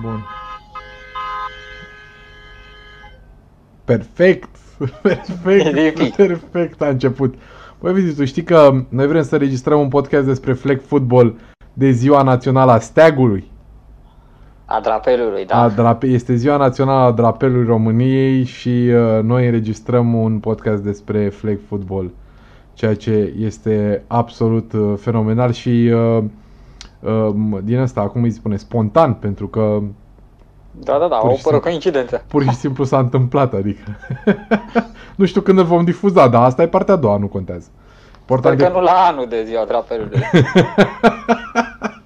Bun. Perfect! Perfect! Perfect a început. Băi, Vizi, tu știi că noi vrem să registrăm un podcast despre flag football de ziua națională a steagului. A drapelului, da. A drape- este ziua națională a drapelului României și uh, noi înregistrăm un podcast despre flag football. Ceea ce este absolut uh, fenomenal și uh, uh, din asta, acum îi spune, spontan, pentru că Da, da, da, Pur o și pără simplu. coincidență. pur și simplu s-a întâmplat, adică. nu știu când îl vom difuza, dar asta e partea a doua, nu contează. Sper Important că e... nu la anul de ziua drapelului.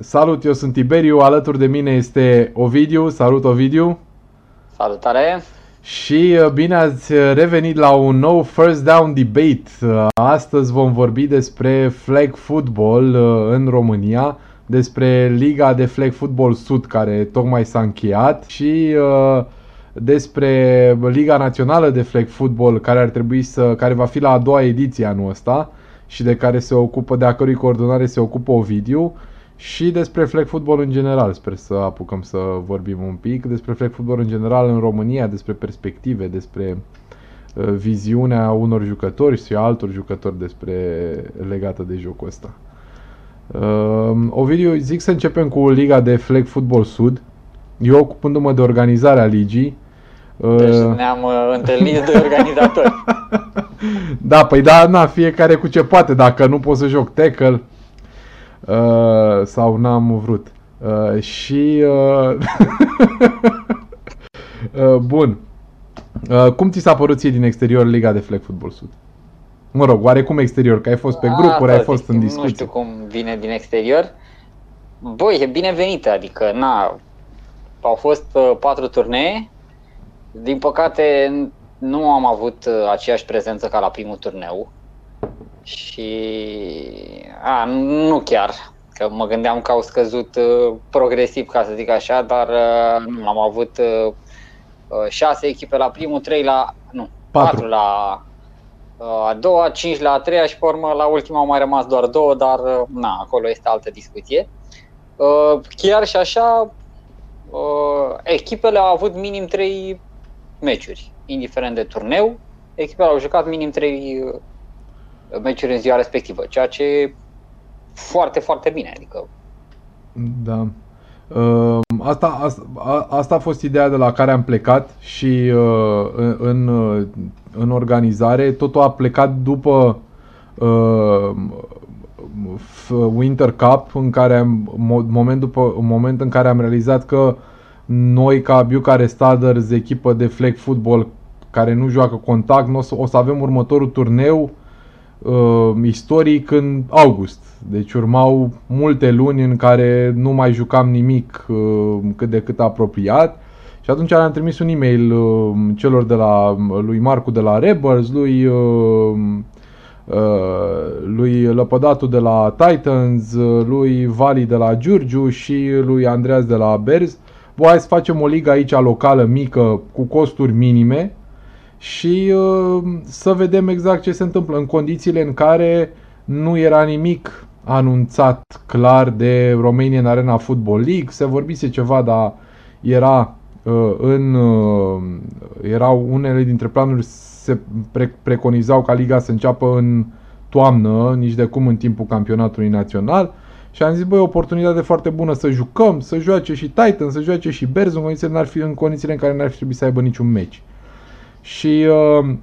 salut, eu sunt Tiberiu, alături de mine este Ovidiu. Salut, Ovidiu! Salutare! Și uh, bine ați revenit la un nou First Down Debate. Uh, Astăzi vom vorbi despre flag football uh, în România, despre Liga de Flag Football Sud care tocmai s-a încheiat și uh, despre Liga Națională de Flag Football care ar trebui să care va fi la a doua ediție anul ăsta și de care se ocupă de a cărui coordonare se ocupă Ovidiu și despre flag football în general. Sper să apucăm să vorbim un pic despre flag football în general în România, despre perspective, despre uh, viziunea unor jucători și a altor jucători despre legată de jocul ăsta. Uh, Ovidiu, zic să începem cu Liga de Flag Football Sud. Eu ocupându-mă de organizarea ligii. uh, Deci ne-am uh, întâlnit de organizatori. da, păi da, na, fiecare cu ce poate, dacă nu pot să joc tackle uh, sau n-am vrut. Uh, și uh, uh, bun. Uh, cum ți s-a părut ție din exterior Liga de Flag Football Sud? Mă rog, oarecum exterior, că ai fost pe grupuri, Asta ai zic, fost în Nu discuții. știu cum vine din exterior. Băi, e binevenită, adică, na, au fost uh, patru turnee. Din păcate, n- nu am avut uh, aceeași prezență ca la primul turneu. Și, a, nu nu chiar, că mă gândeam că au scăzut uh, progresiv, ca să zic așa, dar uh, nu, am avut uh, uh, șase echipe la primul, trei la, nu, Patru. patru la uh, a doua, cinci la a treia și pe urmă la ultima au mai rămas doar două, dar uh, na, acolo este altă discuție. Uh, Chiar și așa, uh, echipele au avut minim trei meciuri, indiferent de turneu, echipele au jucat minim trei uh, meciuri în ziua respectivă, ceea ce e foarte, foarte bine, adică Da. Uh, asta, asta, a- asta a fost ideea de la care am plecat și uh, în, în, uh, în organizare. Totul a plecat după uh, f- Winter Cup, în care am, mo- moment după, un moment în care am realizat că noi ca Bucharest Staders, echipă de flag football care nu joacă contact, n-o să, o să avem următorul turneu uh, istoric în august. Deci urmau multe luni în care nu mai jucam nimic uh, cât de cât apropiat. Și atunci am trimis un e-mail uh, celor de la lui Marcu de la Rebels, lui uh, uh, lui Lăpădatu de la Titans, uh, lui Vali de la Giurgiu și lui Andreas de la Berz. Bă, hai să facem o ligă aici locală mică cu costuri minime și uh, să vedem exact ce se întâmplă în condițiile în care nu era nimic anunțat clar de Romanian Arena Football League, se vorbise ceva, dar era uh, în uh, erau unele dintre planuri se pre- preconizau ca liga să înceapă în toamnă, nici de cum în timpul campionatului național. Și am zis, băi, o oportunitate foarte bună să jucăm, să joace și Titan, să joace și Bears în condițiile, n-ar fi, în condițiile în care n-ar fi trebuit să aibă niciun meci. Și uh,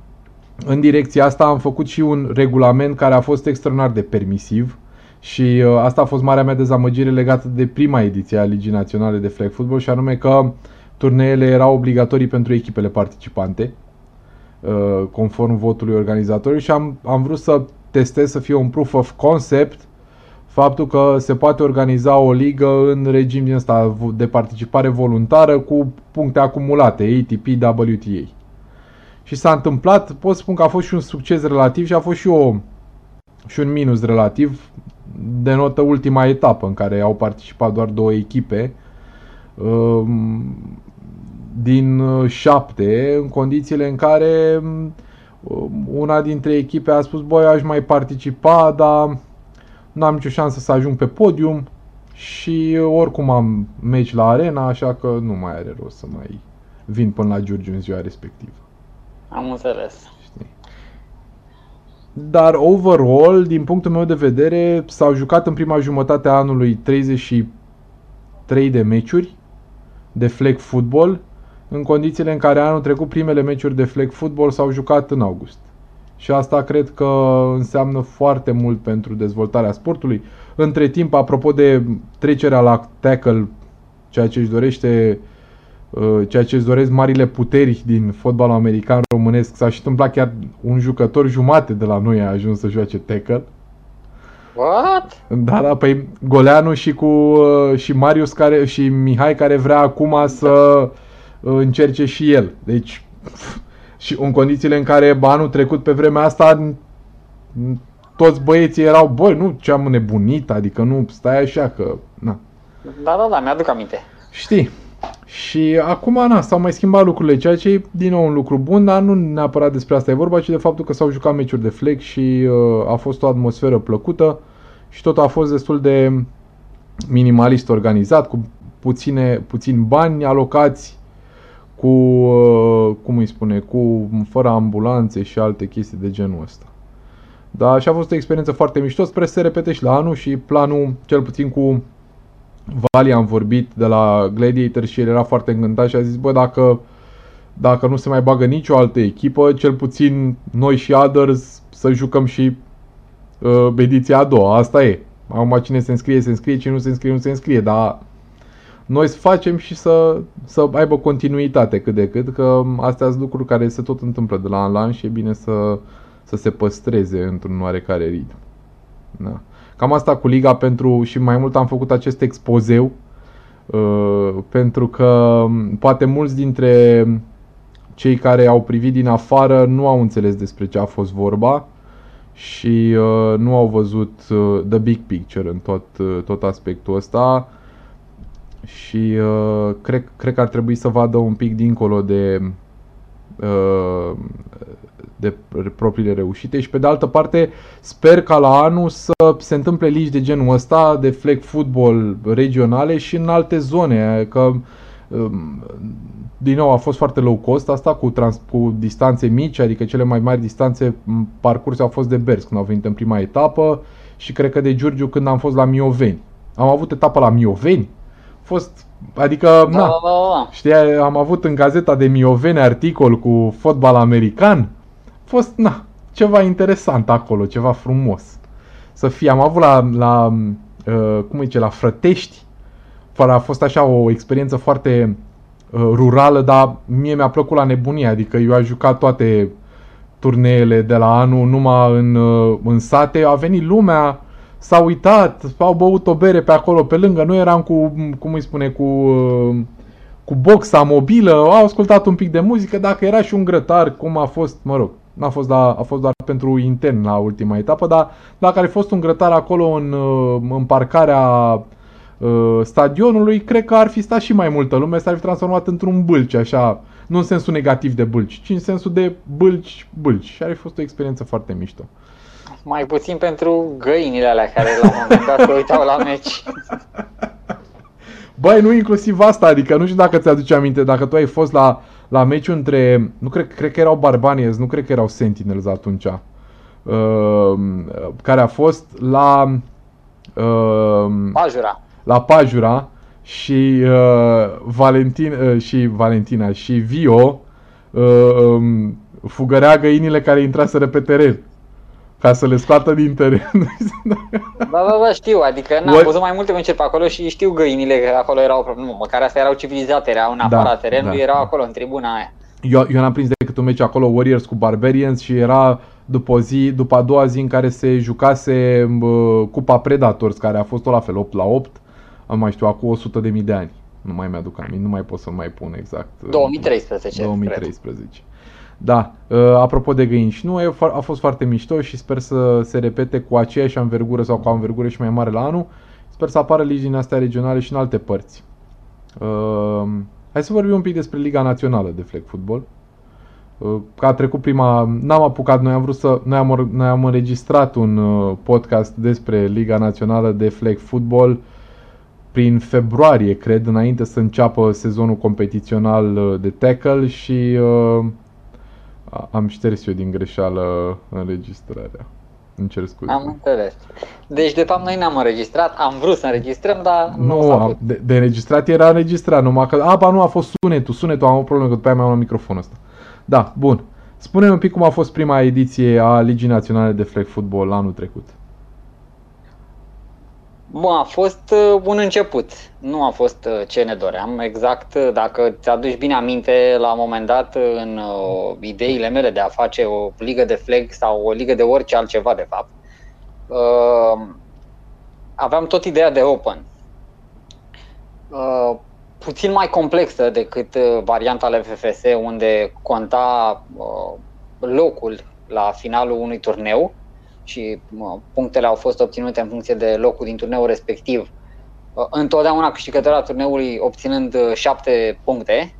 în direcția asta am făcut și un regulament care a fost extraordinar de permisiv și uh, asta a fost marea mea dezamăgire legată de prima ediție a Ligii Naționale de Flag Football și anume că turneele erau obligatorii pentru echipele participante uh, conform votului organizatorului și am, am vrut să testez să fie un proof of concept faptul că se poate organiza o ligă în regim din ăsta de participare voluntară cu puncte acumulate, ATP, WTA. Și s-a întâmplat, pot spun că a fost și un succes relativ și a fost și, o, și un minus relativ. denotă ultima etapă în care au participat doar două echipe um, din uh, șapte, în condițiile în care um, una dintre echipe a spus, băi, aș mai participa, dar nu am nicio șansă să ajung pe podium și oricum am meci la arena, așa că nu mai are rost să mai vin până la Giurgiu în ziua respectivă. Am înțeles. Dar overall, din punctul meu de vedere, s-au jucat în prima jumătate a anului 33 de meciuri de flag football, în condițiile în care anul trecut primele meciuri de flag football s-au jucat în august. Și asta cred că înseamnă foarte mult pentru dezvoltarea sportului. Între timp, apropo de trecerea la tackle, ceea ce își dorește uh, ceea ce îți doresc marile puteri din fotbalul american românesc. S-a și întâmplat chiar un jucător jumate de la noi a ajuns să joace tackle. What? Da, da, păi Goleanu și cu uh, și Marius care și Mihai care vrea acum să uh, încerce și el. Deci și în condițiile în care anul trecut pe vremea asta toți băieții erau, băi, nu ce am nebunit, adică nu, stai așa că, na. Da, da, da, mi-aduc aminte. Știi. Și acum, na, s-au mai schimbat lucrurile, ceea ce e din nou un lucru bun, dar nu neapărat despre asta e vorba, ci de faptul că s-au jucat meciuri de flex și uh, a fost o atmosferă plăcută și tot a fost destul de minimalist organizat, cu puține, puțini bani alocați, cu, uh, cum îi spune, cu fără ambulanțe și alte chestii de genul ăsta. Da, și a fost o experiență foarte mișto, sper să se repete și la anul și planul, cel puțin cu Vali am vorbit de la Gladiator și el era foarte încântat și a zis, bă, dacă, dacă nu se mai bagă nicio altă echipă, cel puțin noi și Others să jucăm și uh, ediția a doua, asta e. Acum cine se înscrie, se înscrie, cine nu se înscrie, nu se înscrie, dar noi să facem și să, să aibă continuitate cât de cât, că astea sunt lucruri care se tot întâmplă de la an la an și e bine să, să se păstreze într-un oarecare ritm. Da. Cam asta cu Liga pentru și mai mult am făcut acest expozeu uh, pentru că poate mulți dintre cei care au privit din afară nu au înțeles despre ce a fost vorba și uh, nu au văzut uh, the big picture în tot, uh, tot aspectul ăsta. Și uh, cred, cred că ar trebui să vadă un pic dincolo de uh, de propriile reușite și pe de altă parte sper ca la anul să se întâmple ligi de genul ăsta de flag football regionale și în alte zone, că um, din nou a fost foarte low cost asta cu, trans, cu distanțe mici, adică cele mai mari distanțe parcurse au fost de Bers când au venit în prima etapă și cred că de Giurgiu când am fost la Mioveni. Am avut etapa la Mioveni, fost Adică, da, na, da, da, da. știi, am avut în gazeta de Mioveni articol cu fotbal american fost, na, ceva interesant acolo, ceva frumos. Să fie, am avut la, la uh, cum zice, la Frătești, a fost așa o experiență foarte uh, rurală, dar mie mi-a plăcut la nebunie, adică eu am jucat toate turneele de la anul numai în, uh, în sate, a venit lumea, s-a uitat, au băut o bere pe acolo pe lângă, nu eram cu, cum îi spune, cu, uh, cu boxa mobilă, au ascultat un pic de muzică, dacă era și un grătar, cum a fost, mă rog, N-a fost, da, a fost doar pentru intern la ultima etapă, dar dacă ar fi fost un grătar acolo în, uh, în parcarea uh, stadionului, cred că ar fi stat și mai multă lume, s-ar fi transformat într-un bâlci, așa, nu în sensul negativ de bâlci, ci în sensul de bâlci, bâlci. Și ar fi fost o experiență foarte mișto. Mai puțin pentru găinile alea care la un moment dat se uitau la meci. Băi, nu inclusiv asta, adică nu știu dacă ți-aduce aminte, dacă tu ai fost la la meciul între, nu cred, cred că erau Barbanies, nu cred că erau Sentinels atunci, uh, care a fost la uh, Pajura. La Pajura și uh, Valentin uh, și Valentina și Vio uh, um, fugărea găinile care intraseră pe teren ca să le scoată din teren. da, da, da, știu, adică n-am văzut mai multe meciuri pe acolo și știu găinile că acolo erau, nu, măcar astea erau civilizate, erau în afara da, terenului, da, erau da. acolo în tribuna aia. Eu, eu n-am prins decât un meci acolo, Warriors cu Barbarians și era după o zi, după a doua zi în care se jucase uh, Cupa Predators, care a fost tot la fel, 8 la 8, am mai știu, acum 100 de mii de ani. Nu mai mi-aduc aminte, nu mai pot să mai pun exact. 2013, 2013. Cred. Da, uh, apropo de găini, și nu, a fost foarte mișto și sper să se repete cu aceeași anvergură sau cu o anvergură și mai mare la anul. Sper să apară ligi din astea regionale și în alte părți. Uh, hai să vorbim un pic despre Liga Națională de Flag Football. Uh, că a trecut prima, n-am apucat, noi am vrut să, noi am, noi am înregistrat un uh, podcast despre Liga Națională de Flag Football prin februarie, cred, înainte să înceapă sezonul competițional uh, de tackle și uh, am șters eu din greșeală înregistrarea. Îmi cer scuze. Am înțeles. Deci, de fapt, noi ne-am înregistrat, am vrut să înregistrăm, dar nu, nu am, de, de înregistrat era înregistrat, numai că, a, ba nu, a fost sunetul, sunetul, am o problemă, că după aia mi-am luat microfonul ăsta. Da, bun. Spune-mi un pic cum a fost prima ediție a Ligii Naționale de Flag Football anul trecut. Bun, a fost uh, un început. Nu a fost uh, ce ne doream. Exact, uh, dacă ți-aduci bine aminte, la un moment dat, în uh, ideile mele de a face o ligă de flag sau o ligă de orice altceva, de fapt, uh, aveam tot ideea de open. Uh, puțin mai complexă decât uh, varianta LFFS, unde conta uh, locul la finalul unui turneu și uh, punctele au fost obținute în funcție de locul din turneul respectiv. Uh, întotdeauna câștigătorul turneului obținând uh, șapte puncte,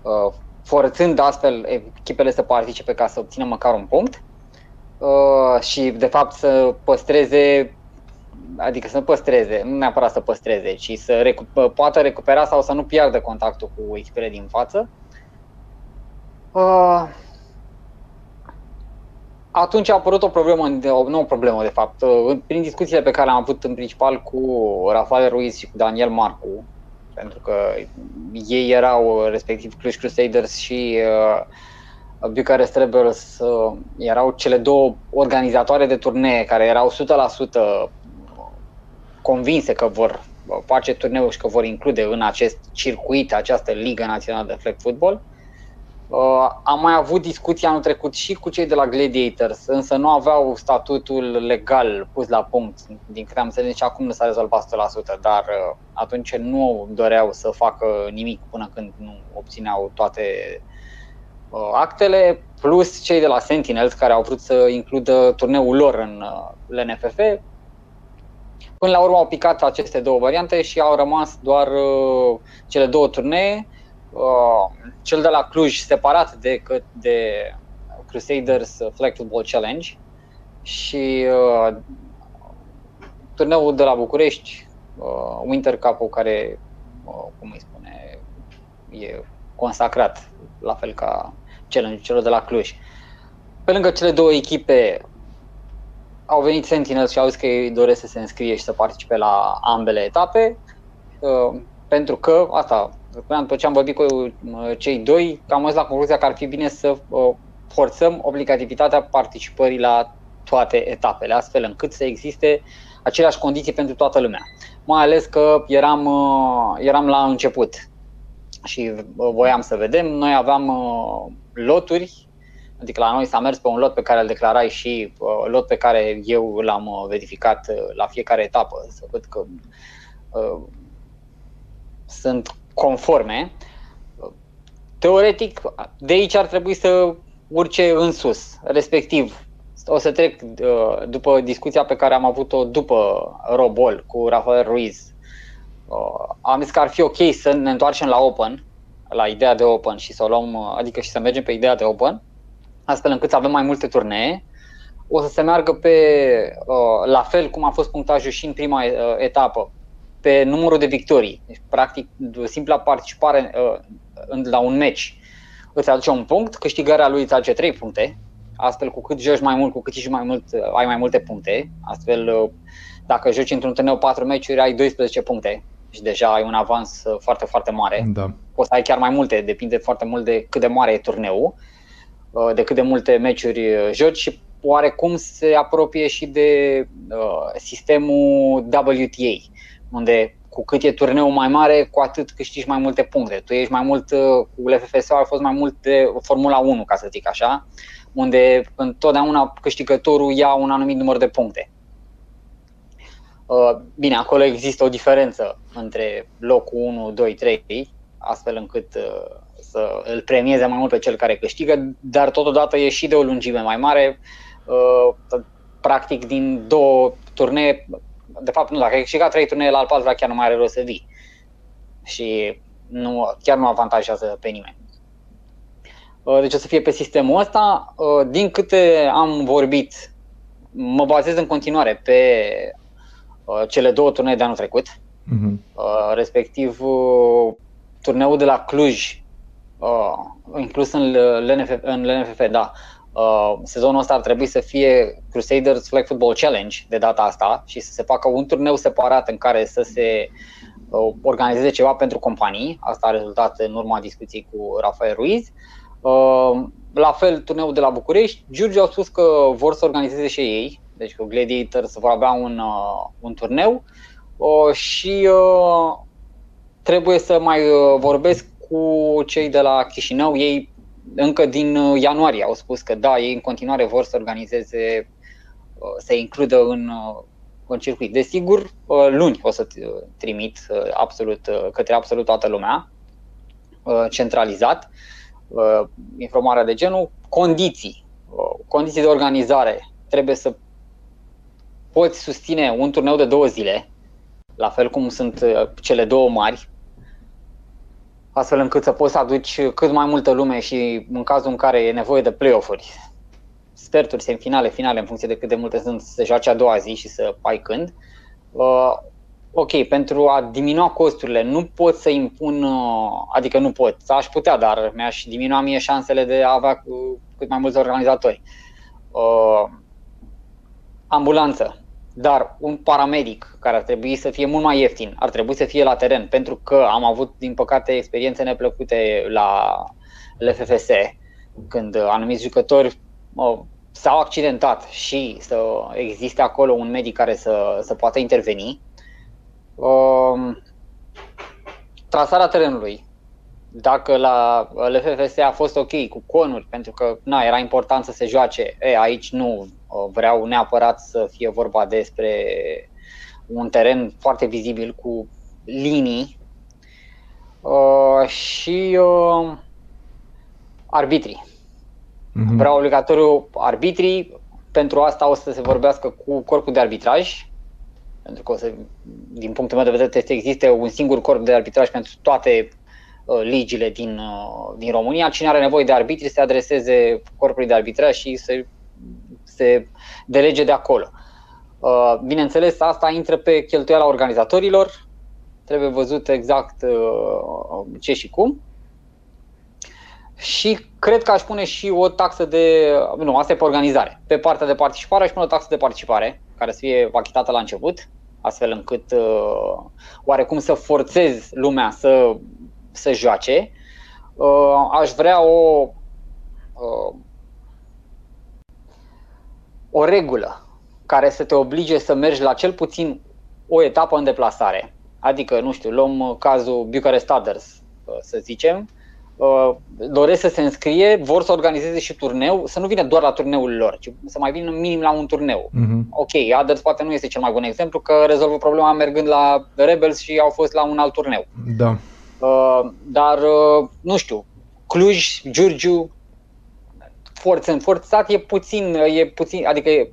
uh, forțând astfel echipele să participe ca să obțină măcar un punct uh, și de fapt să păstreze adică să nu păstreze, nu neapărat să păstreze, ci să recu- poată recupera sau să nu piardă contactul cu echipele din față. Uh, atunci a apărut o problemă, o nouă problemă de fapt, uh, prin discuțiile pe care le-am avut în principal cu Rafael Ruiz și cu Daniel Marcu, pentru că ei erau respectiv Cluj Crusaders și uh, Bucharest Rebels uh, erau cele două organizatoare de turnee care erau 100% convinse că vor face turneul și că vor include în acest circuit această Ligă Națională de Flag Football. Uh, am mai avut discuții anul trecut și cu cei de la Gladiators, însă nu aveau statutul legal pus la punct, din câte am înțeles, și acum nu s-a rezolvat 100%, dar uh, atunci nu doreau să facă nimic până când nu obțineau toate uh, actele, plus cei de la Sentinels care au vrut să includă turneul lor în uh, LNFF, Până la urmă au picat aceste două variante și au rămas doar uh, cele două turnee. Uh, cel de la Cluj separat de, de Crusaders Flag Football Challenge și uh, turneul de la București, uh, Winter Cup-ul care, uh, cum îi spune, e consacrat, la fel ca challenge celor de la Cluj. Pe lângă cele două echipe au venit Sentinels și au zis că ei doresc să se înscrie și să participe la ambele etape, uh, pentru că, asta, după ce am vorbit cu uh, cei doi, am ajuns la concluzia că ar fi bine să uh, forțăm obligativitatea participării la toate etapele, astfel încât să existe aceleași condiții pentru toată lumea. Mai ales că eram, eram la început și voiam să vedem. Noi aveam loturi Adică la noi s-a mers pe un lot pe care îl declarai și uh, lot pe care eu l-am uh, verificat uh, la fiecare etapă, să văd că uh, sunt conforme. Teoretic, de aici ar trebui să urce în sus, respectiv o să trec uh, după discuția pe care am avut-o după Robol cu Rafael Ruiz. Uh, am zis că ar fi ok să ne întoarcem la Open, la ideea de Open și să o luăm, adică și să mergem pe ideea de Open astfel încât să avem mai multe turnee. O să se meargă pe, uh, la fel cum a fost punctajul și în prima uh, etapă, pe numărul de victorii. Deci, practic, simpla participare uh, la un meci îți aduce un punct, câștigarea lui îți aduce 3 puncte, astfel cu cât joci mai mult, cu cât și mai mult, ai mai multe puncte. Astfel, dacă joci într-un turneu 4 meciuri, ai 12 puncte și deja ai un avans foarte, foarte mare. Da. Poți să ai chiar mai multe, depinde foarte mult de cât de mare e turneul. Uh, de cât de multe meciuri uh, joci și oarecum se apropie și de uh, sistemul WTA, unde cu cât e turneul mai mare, cu atât câștigi mai multe puncte. Tu ești mai mult, uh, cu LFFS a fost mai mult de Formula 1, ca să zic așa, unde întotdeauna câștigătorul ia un anumit număr de puncte. Uh, bine, acolo există o diferență între locul 1, 2, 3, astfel încât uh, să îl premieze mai mult pe cel care câștigă, dar totodată e și de o lungime mai mare. Uh, practic din două turnee, de fapt nu, dacă ai câștigat trei turnee la al patrulea chiar nu mai are rost să vii. Și nu, chiar nu avantajează pe nimeni. Uh, deci o să fie pe sistemul ăsta. Uh, din câte am vorbit, mă bazez în continuare pe uh, cele două turnee de anul trecut, uh-huh. respectiv turneul de la Cluj, inclus în LNFF, în LNFF da. Sezonul ăsta ar trebui să fie Crusaders Flag Football Challenge de data asta și să se facă un turneu separat în care să se organizeze ceva pentru companii. Asta a rezultat în urma discuției cu Rafael Ruiz. Uh, la fel, turneul de la București, Giurgiu au spus că vor să organizeze și ei, deci cu Gladiators vor avea un, uh, un turneu uh, și trebuie să mai vorbesc cu cei de la Chișinău. Ei încă din ianuarie au spus că da, ei în continuare vor să organizeze, să includă în, în circuit. Desigur, luni o să trimit absolut, către absolut toată lumea, centralizat. Uh, informarea de genul, condiții, uh, condiții de organizare. Trebuie să poți susține un turneu de două zile, la fel cum sunt uh, cele două mari, astfel încât să poți să aduci cât mai multă lume și în cazul în care e nevoie de play-off-uri, sferturi, semifinale, finale, în funcție de cât de multe sunt, să joace a doua zi și să ai când ok, pentru a diminua costurile, nu pot să impun, uh, adică nu pot, aș putea, dar mi-aș diminua mie șansele de a avea cât mai mulți organizatori. Uh, ambulanță, dar un paramedic care ar trebui să fie mult mai ieftin, ar trebui să fie la teren, pentru că am avut, din păcate, experiențe neplăcute la LFFS, când anumiți jucători uh, s-au accidentat și să existe acolo un medic care să, să poată interveni Um, trasarea terenului. Dacă la LFFS a fost ok cu conuri, pentru că na, era important să se joace, e, aici nu uh, vreau neapărat să fie vorba despre un teren foarte vizibil cu linii uh, și uh, arbitrii. Mm-hmm. Vreau obligatoriu arbitrii, pentru asta o să se vorbească cu corpul de arbitraj, pentru că, o să, din punctul meu de vedere, trebuie să existe un singur corp de arbitraj pentru toate uh, ligile din, uh, din România. Cine are nevoie de arbitri se adreseze corpului de arbitraj și se, se delege de acolo. Uh, bineînțeles, asta intră pe cheltuiala organizatorilor, trebuie văzut exact uh, ce și cum. Și cred că aș pune și o taxă de. Nu, asta e pe organizare. Pe partea de participare aș pune o taxă de participare, care să fie achitată la început, astfel încât uh, oarecum să forțez lumea să, să joace. Uh, aș vrea o, uh, o regulă care să te oblige să mergi la cel puțin o etapă în deplasare. Adică, nu știu, luăm cazul Bucharest Others, uh, să zicem, Uh, doresc să se înscrie, vor să organizeze și turneu, să nu vină doar la turneul lor, ci să mai vină minim la un turneu. Uh-huh. Ok, Aders poate nu este cel mai bun exemplu, că rezolvă problema mergând la Rebels și au fost la un alt turneu. Da. Uh, dar, uh, nu știu, Cluj, Giurgiu, forțând, forțat e puțin, e puțin, adică e,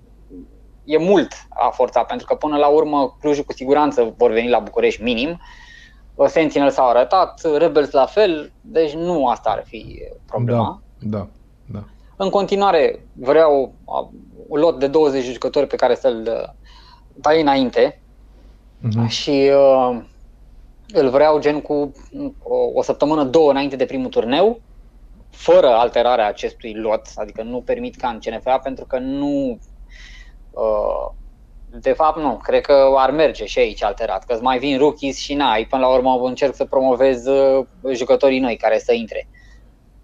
e mult a forțat, pentru că până la urmă Clujul cu siguranță vor veni la București minim, uh, Sentinel s-au arătat, Rebels la fel, deci nu asta ar fi problema. Da, da, da. În continuare vreau un lot de 20 jucători pe care să-l dai înainte uh-huh. și uh, îl vreau gen cu o, o săptămână, două înainte de primul turneu, fără alterarea acestui lot, adică nu permit ca în CNFA pentru că nu uh, de fapt nu, cred că ar merge și aici alterat, că mai vin rookies și n-ai, până la urmă încerc să promovez uh, jucătorii noi care să intre.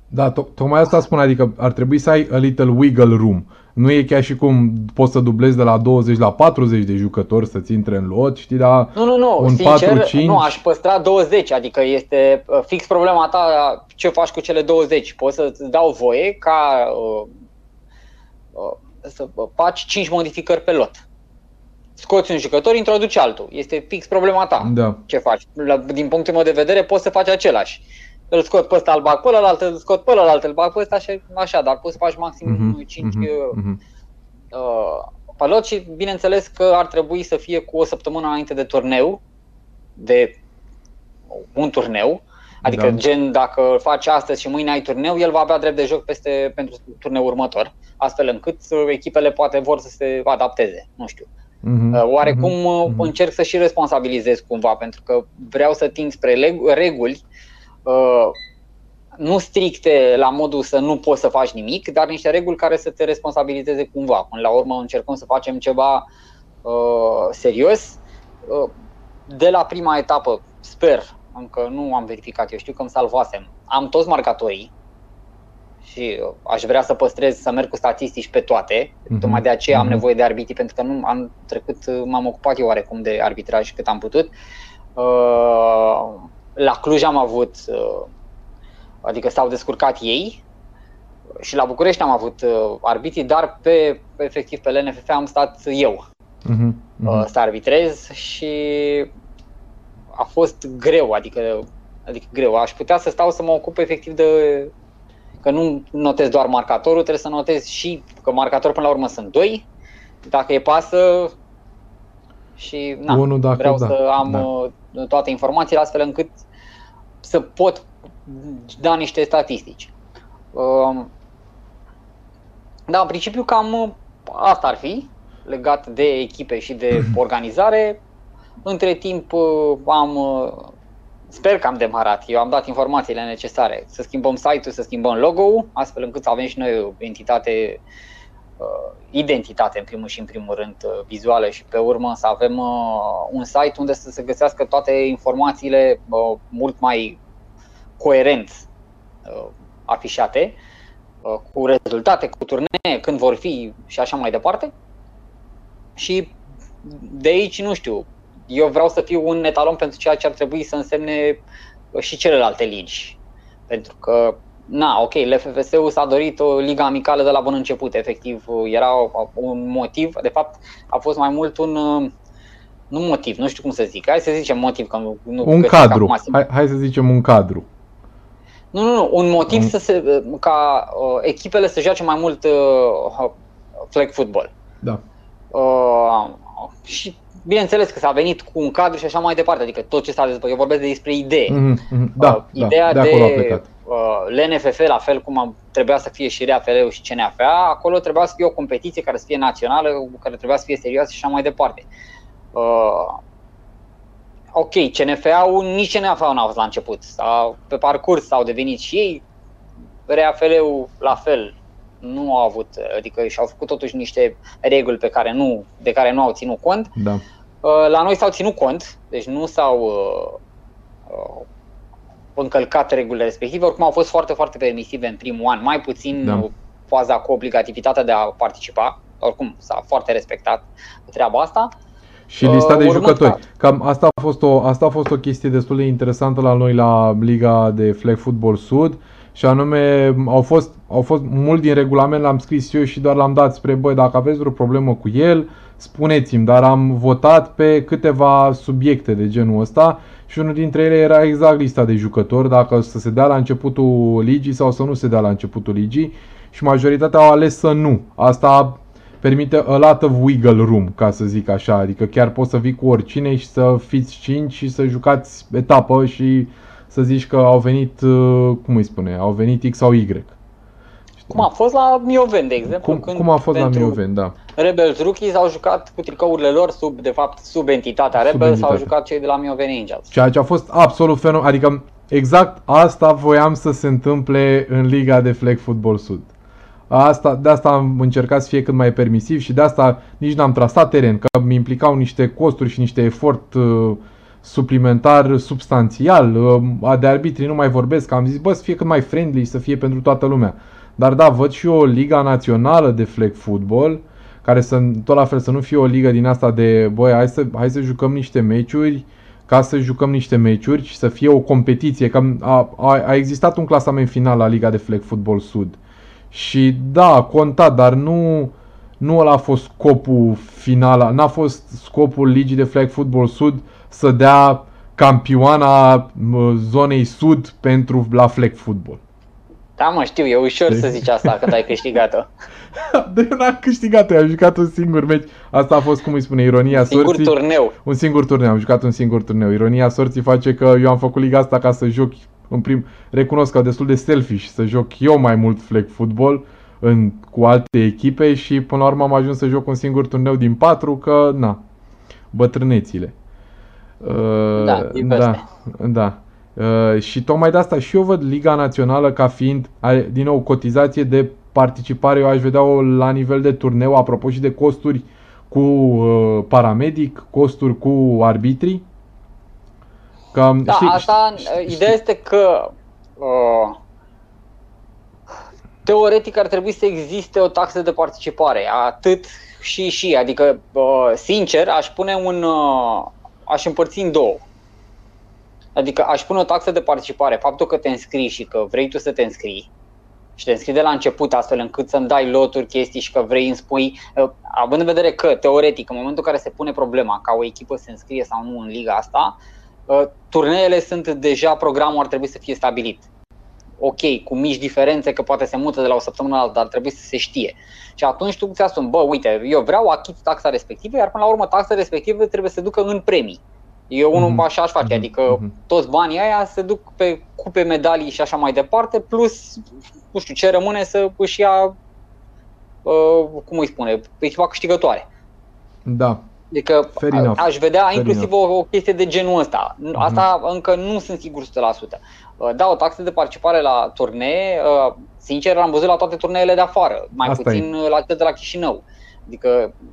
Da, to- tocmai asta spun, adică ar trebui să ai a little wiggle room. Nu e chiar și cum poți să dublezi de la 20 la 40 de jucători să-ți intre în lot, știi, dar Nu, nu, nu, un sincer, 4-5... nu, aș păstra 20, adică este uh, fix problema ta ce faci cu cele 20. Poți să-ți dau voie ca uh, uh, să faci 5 modificări pe lot scoți un jucător, introduci altul. Este fix problema ta. Da. Ce faci? La, din punctul meu de vedere poți să faci același. Îl scot pe ăsta, îl bag pe ălalt, îl scot pe ălalt, îl bag pe ăsta și așa, dar poți să faci maxim Mhm, 5 mhm, mhm. uh, palot și bineînțeles că ar trebui să fie cu o săptămână înainte de turneu, de un turneu, adică Da. da. gen dacă îl faci astăzi și mâine ai turneu, el va avea drept de joc peste, pentru turneul următor, astfel încât uh, echipele poate vor să se adapteze, nu știu. Mhm, Uh, Oarecum mhm, uh, mhm. încerc să și responsabilizez cumva, pentru că vreau să tind spre leg- reguli uh, nu stricte la modul să nu poți să faci nimic, dar niște reguli care să te responsabilizeze cumva. Până la urmă încercăm să facem ceva uh, serios. Uh, de la prima etapă, sper, încă nu am verificat, eu știu că îmi salvasem, am toți marcatorii și uh, aș vrea să păstrez, să merg cu statistici pe toate, Mhm, tocmai de aceea am mhm. nevoie de arbitrii, pentru că nu am trecut, uh, m-am ocupat eu oarecum de arbitraj cât am putut. Uh, La Cluj am avut, uh, adică s-au descurcat ei și la București am avut uh, arbitrii, dar pe, pe efectiv pe LNFF am stat eu Mhm, uh, mhm. să arbitrez și a fost greu, adică, adică greu. Aș putea să stau să mă ocup efectiv de că nu notez doar marcatorul, trebuie să notez și că marcatorul până la urmă sunt doi, dacă e pasă și na, Unul dacă vreau da, să am da. uh, toate informațiile astfel încât să pot da niște statistici. Um, Da, în principiu cam uh, asta ar fi legat de echipe și de organizare. Între timp uh, am, uh, sper că am demarat, eu am dat informațiile necesare, să schimbăm site-ul, să schimbăm logo-ul, astfel încât să avem și noi o entitate, uh, identitate în primul și în primul rând uh, vizuală și pe urmă să avem uh, un site unde să se găsească toate informațiile uh, mult mai coerent uh, afișate, uh, cu rezultate, cu turnee, când vor fi și așa mai departe. Și de aici, nu știu, eu vreau să fiu un etalon pentru ceea ce ar trebui să însemne și celelalte ligi. Pentru că, na, ok, LFFS-ul s-a dorit o liga amicală de la bun început, efectiv, era un motiv, de fapt a fost mai mult un, nu motiv, nu știu cum să zic, hai să zicem motiv, că nu, nu Un găsesc cadru, acum simplu. hai, hai să zicem un cadru. Nu, nu, nu, un motiv Un- să se, ca uh, echipele să joace mai mult uh, flag football. Da. Uh, și bineînțeles că s-a venit cu un cadru și așa mai departe, adică tot ce s-a dezbătut, eu vorbesc despre idee. Mhm, mhm, Da, Uh, da, ideea de acolo a de plecat. uh, LNFF, la fel cum am, trebuia să fie și RAFL-ul și CNFA, acolo trebuia să fie o competiție care să fie națională, care trebuia să fie serioasă și așa mai departe. Uh, ok, CNFA-ul, nici CNFA-ul n-a fost la început. Sau, pe parcurs au devenit și ei, RAFL-ul la fel, nu au avut, adică și-au făcut totuși niște reguli pe care nu, de care nu au ținut cont. Da. Uh, La noi s-au ținut cont, deci nu s-au uh, uh, încălcat regulile respective, oricum au fost foarte, foarte permisive în primul an, mai puțin Da. da. faza cu obligativitatea de a participa, oricum s-a foarte respectat treaba asta. Și lista de Uh, urmând jucători. ca- Cam asta a, fost o, asta a fost o chestie destul de interesantă la noi la Liga de Flag Football Sud și anume au fost, au fost mult din regulament l-am scris eu și doar l-am dat spre băi dacă aveți vreo problemă cu el spuneți-mi, dar am votat pe câteva subiecte de genul ăsta și unul dintre ele era exact lista de jucători, dacă să se dea la începutul ligii sau să nu se dea la începutul ligii și majoritatea au ales să nu. Asta permite a lot of wiggle room, ca să zic așa, adică chiar poți să vii cu oricine și să fiți 5 și să jucați etapă și să zici că au venit, uh, cum îi spune, au venit X sau Y. Știi? Cum a fost la Mioven, de exemplu, cum, cum a fost la pentru Mioven, da. Rebels Rookies au jucat cu tricourile lor sub, de fapt, sub entitatea Sub Rebels, au entitate. jucat cei de la Mioven Angels. Ceea ce a fost absolut fenomenal, adică exact asta voiam să se întâmple în Liga de Flag Football Sud. Asta, de asta am încercat să fie cât mai permisiv și de asta nici n-am trasat teren, că mi implicau niște costuri și niște efort uh, suplimentar substanțial. Uh, de arbitrii nu mai vorbesc, am zis, bă, să fie cât mai friendly, să fie pentru toată lumea. Dar da, văd și o liga națională de flag football, care să, tot la fel să nu fie o ligă din asta de, băi, hai să, hai să jucăm niște meciuri, ca să jucăm niște meciuri și să fie o competiție. Că a, a, a existat un clasament final la Liga de Flag Football Sud. Și da, a contat, dar nu, nu ăla a fost scopul final, n-a fost scopul Ligii de Flag Football Sud să dea campioana uh, zonei sud pentru la flag football. Da, mă, știu, e ușor să zici asta când ai câștigat-o. De eu n-am câștigat am jucat un singur meci. Asta a fost, cum îi spune, ironia un singur sorții. turneu. Un singur turneu, am jucat un singur turneu. Ironia sorții face că eu am făcut liga asta ca să joc, în prim, recunosc că destul de selfish, să joc eu mai mult flag football în, cu alte echipe și până la urmă am ajuns să joc un singur turneu din patru, că, na, bătrânețile. Uh, Da, din da, da. Uh, și tocmai de asta și eu văd Liga Națională ca fiind, are, din nou, cotizație de participare, eu aș vedea-o la nivel de turneu, apropo și de costuri cu uh, paramedic, costuri cu arbitrii. Că, Da, știi- asta, știi- ideea este că uh, teoretic ar trebui să existe o taxă de participare, atât și și, adică uh, sincer aș pune un, uh, aș împărți în două. Adică aș pune o taxă de participare, faptul că te înscrii și că vrei tu să te înscrii și te înscrii de la început astfel încât să-mi dai loturi, chestii și că vrei îmi spui, uh, având în vedere că, teoretic, în momentul în care se pune problema ca o echipă se înscrie sau nu în liga asta, uh, turneele sunt deja, programul ar trebui să fie stabilit. Ok, cu mici diferențe, că poate se mută de la o săptămână la alta, dar trebuie să se știe. Și atunci tu ți asumi, bă, uite, eu vreau, achit taxa respectivă, iar până la urmă taxa respectivă trebuie să se ducă în premii. Eu unul Mhm. așa aș face, Mhm. adică Mhm. toți banii aia se duc pe cupe, medalii și așa mai departe, plus, nu știu, ce rămâne să își ia, uh, cum îi spune, echipa câștigătoare. Da, Adică Fair a- enough. aș vedea Fair inclusiv o, o chestie de genul ăsta. Asta încă nu sunt sigur 100%. Uh, Da, o taxă de participare la turnee, uh, sincer, am văzut la toate turneele de afară, mai Asta puțin uh, la cel de la Chișinău. Adică uh,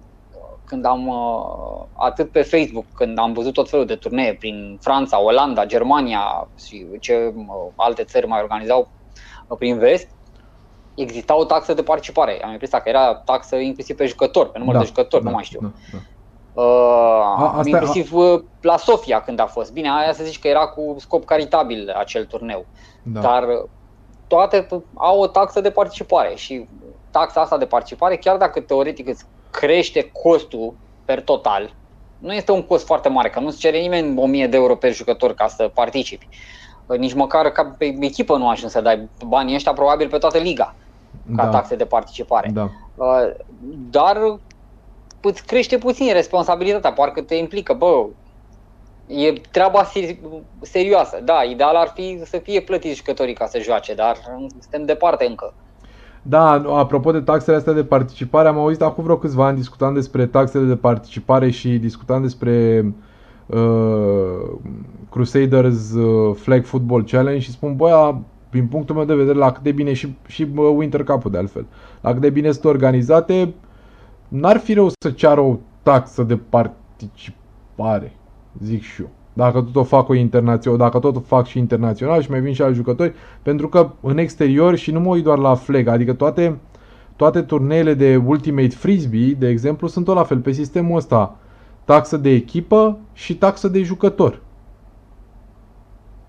când am, uh, atât pe Facebook, când am văzut tot felul de turnee prin Franța, Olanda, Germania și ce uh, alte țări mai organizau uh, prin vest, exista o taxă de participare. Am impresia că era taxă inclusiv pe jucători, pe număr da, de jucători, da, nu mai știu. Da, da. Uh, asta- inclusiv uh, la Sofia când a fost. Bine, aia să zici că era cu scop caritabil acel turneu. Da. Dar uh, toate p- au o taxă de participare și taxa asta de participare, chiar dacă teoretic îți crește costul per total, nu este un cost foarte mare, că nu-ți cere nimeni 1000 de euro per jucător ca să participi. Uh, Nici măcar ca pe echipă nu ajungi să dai banii ăștia probabil pe toată liga ca da, taxe de participare. da. Uh, dar îți crește puțin responsabilitatea, parcă te implică, bă, e treaba seri- serioasă. Da, ideal ar fi să fie plătiți jucătorii ca să joace, dar suntem departe încă. Da, apropo de taxele astea de participare, am auzit acum vreo câțiva ani discutam despre taxele de participare și discutam despre uh, Crusaders uh, Flag Football Challenge și spun, băia, din punctul meu de vedere, la cât de bine și, și bă, Winter Cup-ul de altfel, la cât de bine sunt organizate, n-ar fi rău să ceară o taxă de participare, zic și eu. Dacă tot o fac o internațional, dacă tot o fac și internațional și mai vin și alți jucători, pentru că în exterior și nu mă uit doar la flag, adică toate, toate turneele de Ultimate Frisbee, de exemplu, sunt tot la fel pe sistemul ăsta. Taxă de echipă și taxă de jucător.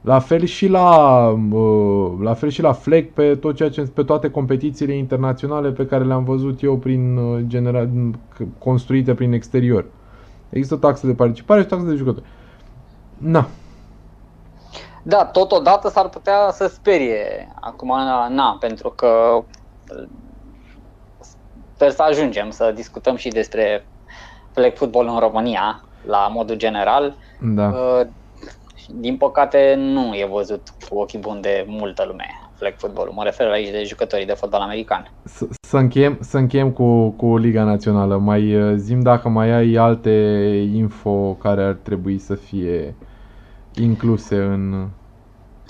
La fel și la, uh, la fel și la flag pe tot ceea ce pe toate competițiile internaționale pe care le-am văzut eu prin uh, genera, construite prin exterior. Există o taxă de participare și o taxă de jucător. Na, Da, totodată s-ar putea să sperie acum, na, pentru că sper să ajungem să discutăm și despre flag football în România, la modul general. da. Uh, Din păcate nu e văzut cu ochii buni de multă lume flag football. Mă refer aici de jucătorii de fotbal american. Să- Să încheiem, să încheiem cu, cu Liga Națională. Mai uh, zim dacă mai ai alte info care ar trebui să fie incluse în...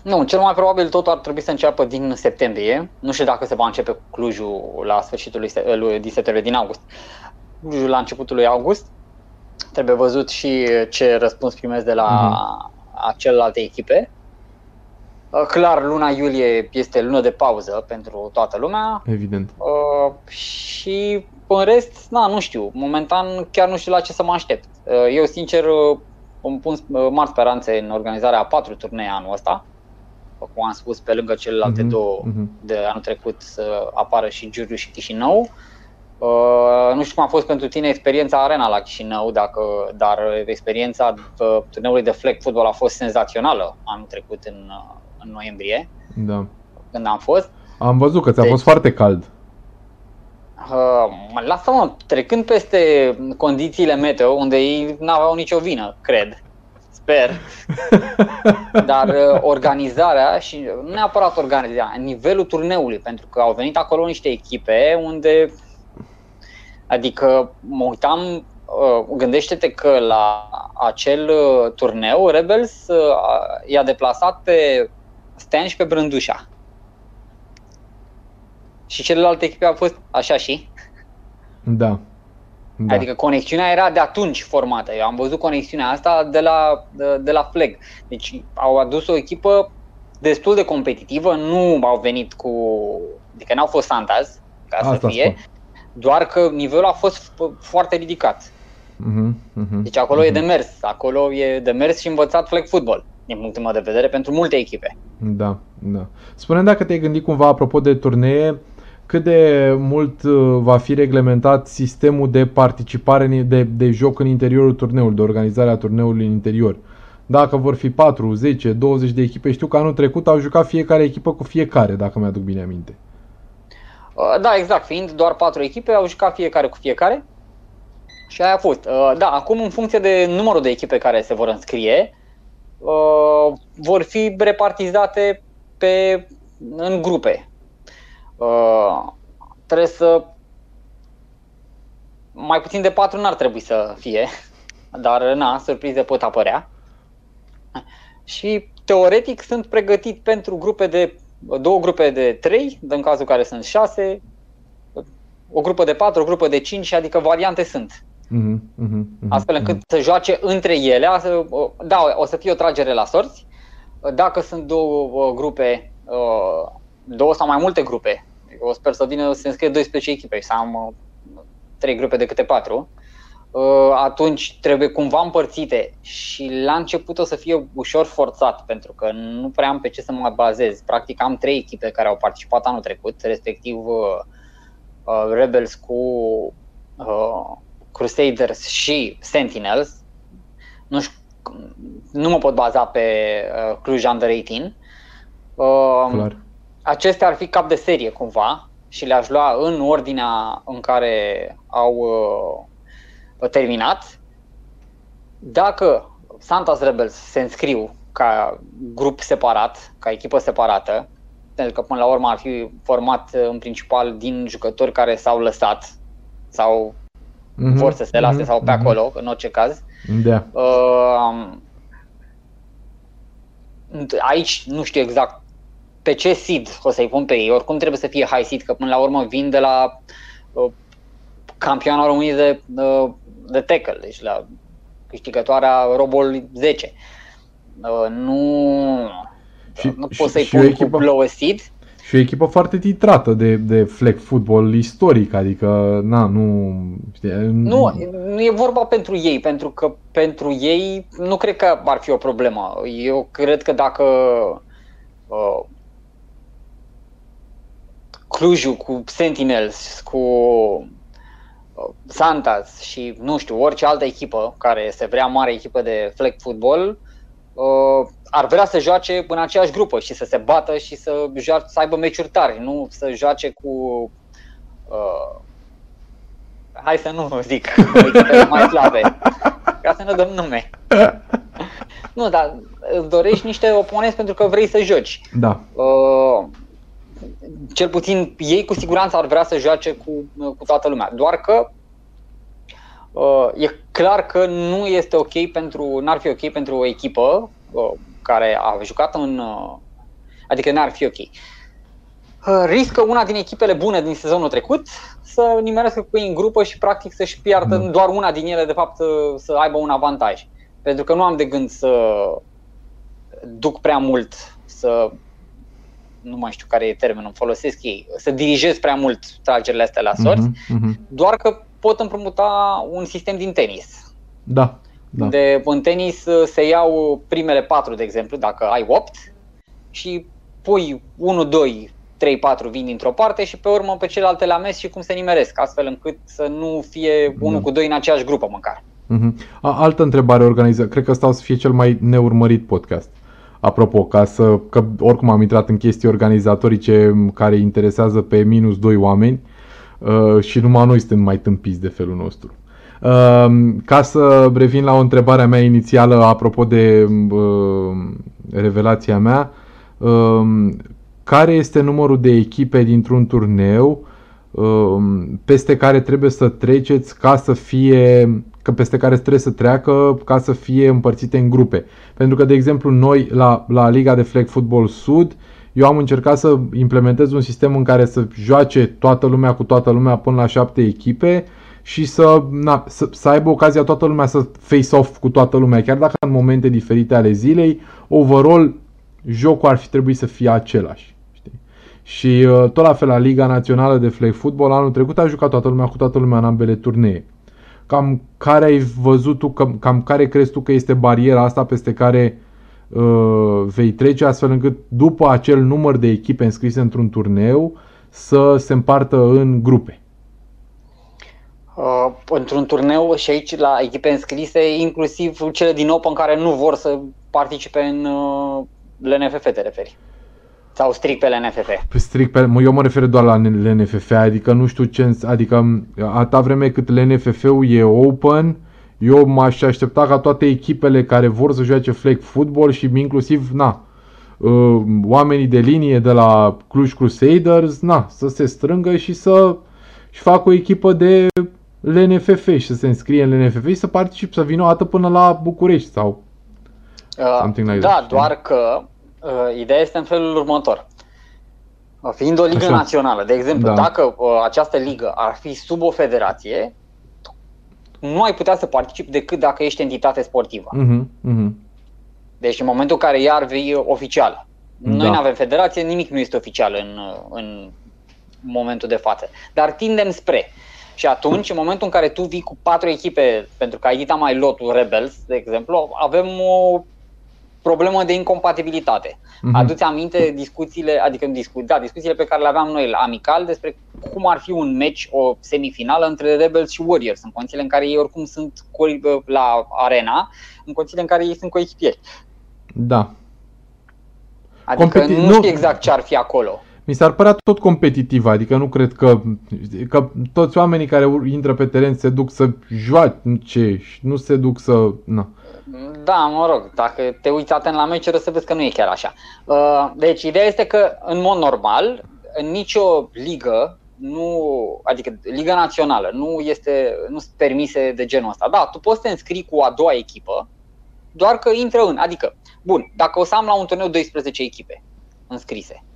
Nu, cel mai probabil totul ar trebui să înceapă din septembrie. Nu știu dacă se va începe cu Clujul la sfârșitul lui, se- lui din septembrie, din august. Clujul la începutul lui august. Trebuie văzut și ce răspuns primesc de la a celelalte echipe. Uh, Clar, luna iulie este lună de pauză pentru toată lumea Evident. uh, și în rest, na, nu știu, momentan chiar nu știu la ce să mă aștept. Uh, eu, sincer, uh, îmi pun uh, mari speranțe în organizarea a patru turnee anul ăsta, cum am spus, pe lângă celelalte Mhm, două mhm. de anul trecut să apară și Giurgiu și Chișinău. Uh, nu știu cum a fost pentru tine experiența Arena la Chișinău, dacă, dar experiența uh, turneului de flag football a fost senzațională anul trecut în, uh, în noiembrie, Da. când am fost. Am văzut că ți-a Deci- fost foarte cald. Uh, lasă-mă, trecând peste condițiile meteo, unde ei n-aveau nicio vină, cred, sper, dar uh, organizarea și nu neapărat organizarea, nivelul turneului, pentru că au venit acolo niște echipe unde, adică mă uitam, uh, gândește-te că la acel uh, turneu Rebels uh, i-a deplasat pe Stan și pe Brândușa. Și celelalte echipe au fost așa și? Da. da. Da. Adică conexiunea era de atunci formată. Eu am văzut conexiunea asta de la, de, de la Flag. Deci au adus o echipă destul de competitivă, nu au venit cu... Adică n-au fost Santas, ca Asta să fie, spun. doar că nivelul a fost f- foarte ridicat. Mhm, mhm, Deci acolo e mhm. de mers, acolo e de mers și învățat flag football, din punctul meu de vedere, pentru multe echipe. Da, da. spune dacă te-ai gândit cumva, apropo de turnee, cât de mult uh, va fi reglementat sistemul de participare, în- de, de joc în interiorul turneului, de organizare a turneului în interior. Dacă vor fi 4, 10, 20 de echipe, știu că anul trecut au jucat fiecare echipă cu fiecare, dacă mi-aduc bine aminte. Uh, Da, exact, fiind doar patru echipe, au jucat fiecare cu fiecare și aia a fost. Uh, Da, acum în funcție de numărul de echipe care se vor înscrie, uh, vor fi repartizate pe, în grupe. Uh, Trebuie să... Mai puțin de patru n-ar trebui să fie, dar na, surprize pot apărea. Și teoretic sunt pregătit pentru grupe de două grupe de trei, în cazul care sunt șase, o grupă de patru, o grupă de cinci, adică variante sunt. Mhm, mhm, mhm, Astfel încât să joace între ele, asta- da, o să fie o tragere la sorți. Dacă sunt două uh, grupe, uh, două sau mai multe grupe, eu sper să vină să se înscrie 12 echipe și să am uh, trei grupe de câte patru, uh, atunci trebuie cumva împărțite și la început o să fie ușor forțat pentru că nu prea am pe ce să mă bazez. Practic am trei echipe care au participat anul trecut, respectiv uh, uh, Rebels cu uh, Crusaders și Sentinels. Nu, știu, nu mă pot baza pe uh, Cluj Under 18. Uh, Clar. acestea ar fi cap de serie cumva și le-aș lua în ordinea în care au uh, terminat. Dacă Santas Rebels se înscriu ca grup separat, ca echipă separată, pentru că până la urmă ar fi format uh, în principal din jucători care s-au lăsat sau Mhm, vor să se lase mhm, sau pe mhm. acolo, în orice caz. Da. Uh, aici nu știu exact pe ce seed o să-i pun pe ei. Oricum trebuie să fie high seed, că până la urmă vin de la uh, campioana României de, uh, de tackle, deci la câștigătoarea Robol 10. Uh, nu Și- nu și- pot să-i și o pun echipă- cu lowest seed. Și o echipă foarte titrată de, de flag football istoric, adică, na, nu... Știi, Nu, nu e vorba pentru ei, pentru că pentru ei nu cred că ar fi o problemă. Eu cred că dacă uh, Clujul cu Sentinels, cu uh, Santas și nu știu, orice altă echipă care se vrea mare echipă de flag football uh, ar vrea să joace în aceeași grupă și să se bată și să, joace, să aibă meciuri tari, nu să joace cu uh, hai să nu zic echipele mai slabe, ca să nu dăm nume. Nu, dar îți dorești niște oponenți pentru că vrei să joci. Da. Uh, cel puțin ei cu siguranță ar vrea să joace cu, cu toată lumea. Doar că uh, e clar că nu este ok pentru, n-ar fi ok pentru o echipă uh, care a jucat în, uh, adică n-ar fi ok. Uh, riscă una din echipele bune din sezonul trecut să nimerească cu ei în grupă și practic să-și piardă Da. doar una din ele, de fapt, să, să aibă un avantaj. Pentru că nu am de gând să duc prea mult, să nu mai știu care e termenul, folosesc ei, să dirigez prea mult tragerile astea la sorți, Mhm, mhm. doar că pot împrumuta un sistem din tenis. Da. Da. De, în tenis uh, se iau primele patru, de exemplu, dacă ai 8 și pui 1, 2, 3-4 vin dintr-o parte și pe urmă pe celelalte le amesc și cum se nimeresc, astfel încât să nu fie unul Da. cu doi în aceeași grupă măcar. Mhm. A, altă întrebare organizată. Cred că ăsta o să fie cel mai neurmărit podcast. Apropo, ca să, că oricum am intrat în chestii organizatorice care interesează pe minus doi oameni uh, și numai noi suntem mai tâmpiți de felul nostru. Uh, ca să revin la o întrebare a mea inițială apropo de uh, revelația mea, uh, care este numărul de echipe dintr-un turneu um, peste care trebuie să treceți ca să fie că peste care trebuie să treacă ca să fie împărțite în grupe. Pentru că, de exemplu, noi la, la Liga de Flag Football Sud, eu am încercat să implementez un sistem în care să joace toată lumea cu toată lumea până la șapte echipe și să, na, să, să aibă ocazia toată lumea să face-off cu toată lumea, chiar dacă în momente diferite ale zilei, overall, jocul ar fi trebuit să fie același. Știi? Și uh, tot la fel la Liga Națională de Flag Football anul trecut a jucat toată lumea cu toată lumea în ambele turnee. Cam care ai văzut tu, cam, cam care crezi tu că este bariera asta peste care uh, vei trece astfel încât după acel număr de echipe înscrise într-un turneu să se împartă în grupe? Uh, într-un turneu și aici la echipe înscrise, inclusiv cele din Open care nu vor să participe în uh, LNFF, te referi? Sau strict pe LNFF? Pe strict pe, mă, eu mă refer doar la LNFF, adică nu știu ce, îns- adică atâta vreme cât LNFF-ul e open, eu m-aș aștepta ca toate echipele care vor să joace flag football și inclusiv, na, uh, oamenii de linie de la Cluj Crusaders, na, să se strângă și să și facă o echipă de LNFF și să se înscrie în LNFF și să participe, să vină o dată până la București sau Uh, Something like da, that, știi? doar că uh, ideea este în felul următor. Uh, Fiind o ligă Așa. națională, de exemplu, Da. dacă uh, această ligă ar fi sub o federație, nu ai putea să participi decât dacă ești entitate sportivă. Mhm, mhm. Deci în momentul în care ea ar fi oficială. Noi Da. nu avem federație, nimic nu este oficial în, în momentul de față. Dar tindem spre. Și atunci, în momentul în care tu vii cu patru echipe, pentru că ai dita mai lotul Rebels, de exemplu, avem o problemă de incompatibilitate. Mhm. Aduți aminte discuțiile, adică discu- da, discuțiile pe care le aveam noi la amical despre cum ar fi un match, o semifinală între Rebels și Warriors, în condițiile în care ei oricum sunt co- la arena, în condițiile în care ei sunt coechipieri. Da. Adică Competi- nu, nu- știu exact ce ar fi acolo. Mi s-ar părea tot competitiv, adică nu cred că, că toți oamenii care ur- intră pe teren se duc să joace și nu se duc să... Na. Da, mă rog, dacă te uiți atent la meciuri o să vezi că nu e chiar așa. Uh, Deci ideea este că în mod normal, în nicio ligă, nu, adică liga națională, nu este nu sunt permise de genul ăsta. Da, tu poți să te înscrii cu a doua echipă, doar că intră în, adică, bun, dacă o să am la un turneu 12 echipe înscrise,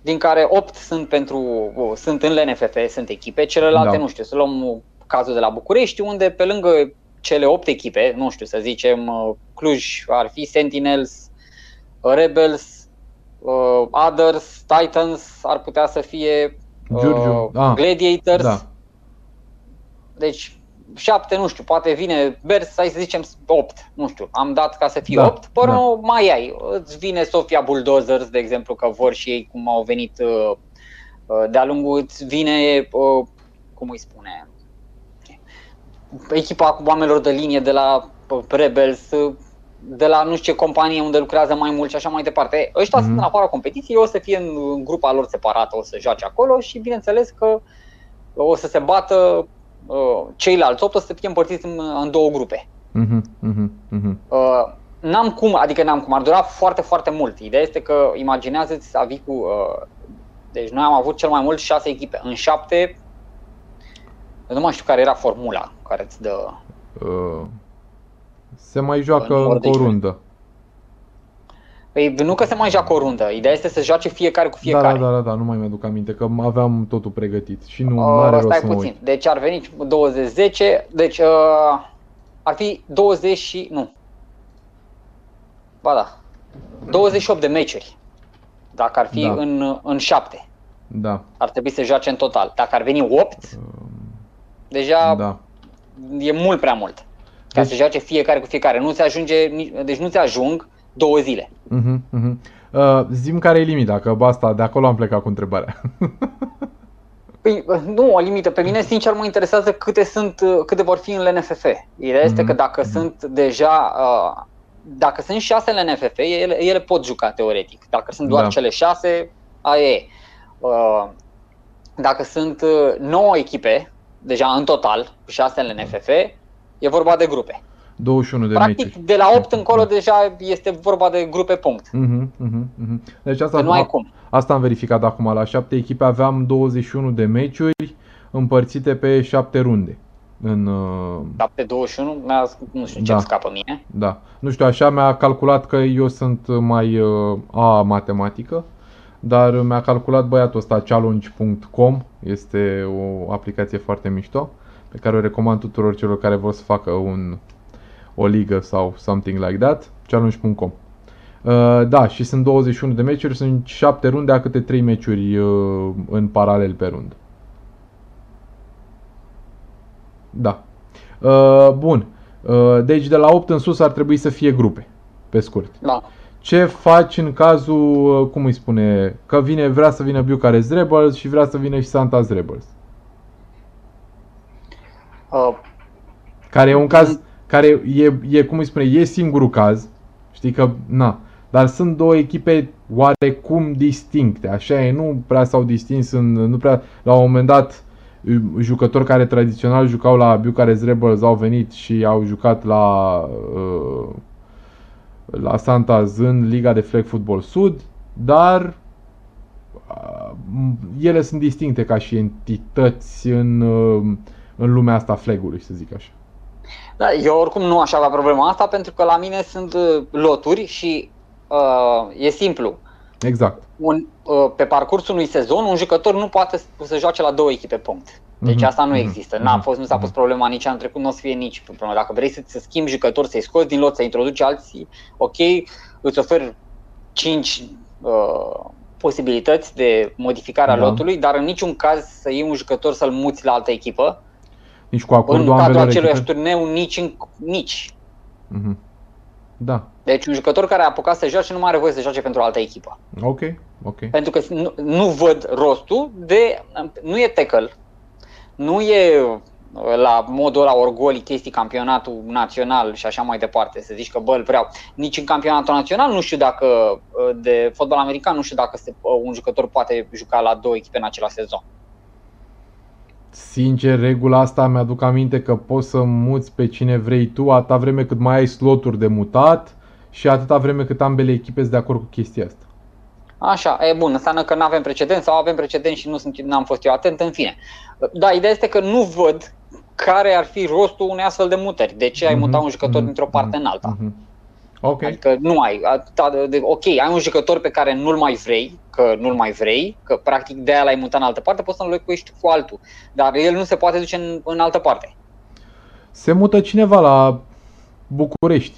din care 8 sunt pentru o, sunt în LNFF, sunt echipe, celelalte Da. nu știu, să luăm uh, cazul de la București, unde pe lângă cele 8 echipe, nu știu, să zicem uh, Cluj ar fi Sentinels, uh, Rebels, uh, Others, Titans ar putea să fie uh, Giurgiu, ah, Gladiators. Da. Deci șapte, nu știu, poate vine Bers, hai să zicem 8, nu știu, am dat ca să fie Da, 8, pe urmă da. mai ai, îți vine Sofia Bulldozers, de exemplu, că vor și ei cum au venit uh, uh, de-a lungul, îți vine, uh, cum îi spune, echipa cu oamenilor de linie de la uh, Rebels, uh, de la nu știu ce companie unde lucrează mai mult și așa mai departe. Ăștia Mhm. sunt în afara competiției, o să fie în în grupa lor separată, o să joace acolo și bineînțeles că o să se bată uh, ceilalți 8 o să fie împărțiți în, în două grupe. Mhm, mhm, mhm. Uh, n-am cum, adică n-am cum, ar dura foarte, foarte mult. Ideea este că imaginează-ți să vii cu... Uh, deci noi am avut cel mai mult șase echipe. În șapte, eu nu mai știu care era formula care îți dă... Uh, se mai joacă număr încă de o echipe. rundă. Păi nu că se mai joacă o rundă, ideea este să joace fiecare cu Da, fiecare. da, da, da, da, nu mai mi-aduc aminte că aveam totul pregătit și nu Uh, are rost stai să mă puțin. uit. Deci ar veni 20, 10, deci uh, ar fi 20 și... nu. Ba da. 28 de meciuri. Dacă ar fi Da. în, în 7. Da. Ar trebui să joace în total. Dacă ar veni 8, deja Da. e mult prea mult. Ca Deci- să joace fiecare cu fiecare. Nu se ajunge, ni- deci nu se ajung două zile. Mhm, mhm. Uh, zim care e limita, că asta, de acolo am plecat cu întrebarea. Păi, nu, o limită. Pe mine, sincer, mă interesează câte, sunt, câte vor fi în LNFF. Ideea este mm-hmm. că dacă mm-hmm. sunt deja, uh, dacă sunt șase în LNFF, ele, ele pot juca teoretic. Dacă sunt doar da. cele șase, aia e. Uh, dacă sunt uh, 9 echipe, deja în total, cu 6 în NFF, e vorba de grupe. 21 de Practic, meciuri. de la 8 încolo deja este vorba de grupe punct. Uh-huh, uh-huh, uh-huh. Deci asta, nu ai cum. asta am verificat acum. La 7 echipe aveam 21 de meciuri împărțite pe 7 runde. În, uh... 7 21, nu știu ce Da. scapă mie. Da. Nu știu, așa mi-a calculat că eu sunt mai uh, a matematică, dar mi-a calculat băiatul ăsta challenge.com, este o aplicație foarte mișto, pe care o recomand tuturor celor care vor să facă un, o ligă sau something like that, challenge.com. Uh, da, și sunt 21 de meciuri, sunt 7 runde a câte 3 meciuri uh, în paralel pe rundă. Da. Uh, bun. Uh, deci de la 8 în sus ar trebui să fie grupe, pe scurt. Da. Ce faci în cazul, uh, cum îi spune, că vine, vrea să vină Bucharest Rebels și vrea să vină și Santa's Rebels? Uh, Care e un caz, care e, e, cum îi spune, e singurul caz, știi că, na, dar sunt două echipe oarecum distincte, așa e, nu prea s-au distins în, nu prea, la un moment dat, jucători care tradițional jucau la Bucharest Rebels au venit și au jucat la uh, la Santas în Liga de Flag Football Sud, dar uh, ele sunt distincte ca și entități în, uh, în lumea asta flagului, să zic așa. Da, eu oricum nu aș avea problema asta pentru că la mine sunt uh, loturi și uh, e simplu. Exact. Un, uh, pe parcursul unui sezon, un jucător nu poate să joace la două echipe punct. Deci Mhm, asta nu mhm, există. N-a mhm, fost, nu s-a pus mhm. problema nici anul trecut, nu o să fie nici problema. Dacă vrei să, să schimbi jucători, să-i scoți din lot, să introduci alții, ok, îți ofer 5 uh, posibilități de modificare a Da. lotului, dar în niciun caz să iei un jucător să-l muți la altă echipă. Nici cu acordul în cadrul ambelor acelui echipe. turneu, nici, în, nici. Mhm. Da. Deci un jucător care a apucat să joace nu mai are voie să joace pentru o altă echipă. Ok, ok. Pentru că nu, nu văd rostul de. Nu e tackle, nu e uh, la modul ăla orgolii chestii campionatul național și așa mai departe, să zici că bă, îl vreau. Nici în campionatul național nu știu dacă, uh, de fotbal american, nu știu dacă se, uh, un jucător poate juca la două echipe în același sezon. Sincer, regula asta mi-aduc aminte că poți să muți pe cine vrei tu atâta vreme cât mai ai sloturi de mutat și atâta vreme cât ambele echipe sunt de acord cu chestia asta. Așa, e bun, înseamnă că nu avem precedent sau avem precedent și nu sunt, n-am fost eu atent, în fine. Da, ideea este că nu văd care ar fi rostul unei astfel de mutări. De ce ai Mhm, muta un jucător mhm, dintr-o parte mhm, în alta? mhm. Ok. Adică nu ai, atâta de, de, ok, ai un jucător pe care nu-l mai vrei, că nu-l mai vrei, că practic de aia l-ai mutat în altă parte, poți să înlocuiești cu altul, dar el nu se poate duce în, în altă parte. Se mută cineva la București,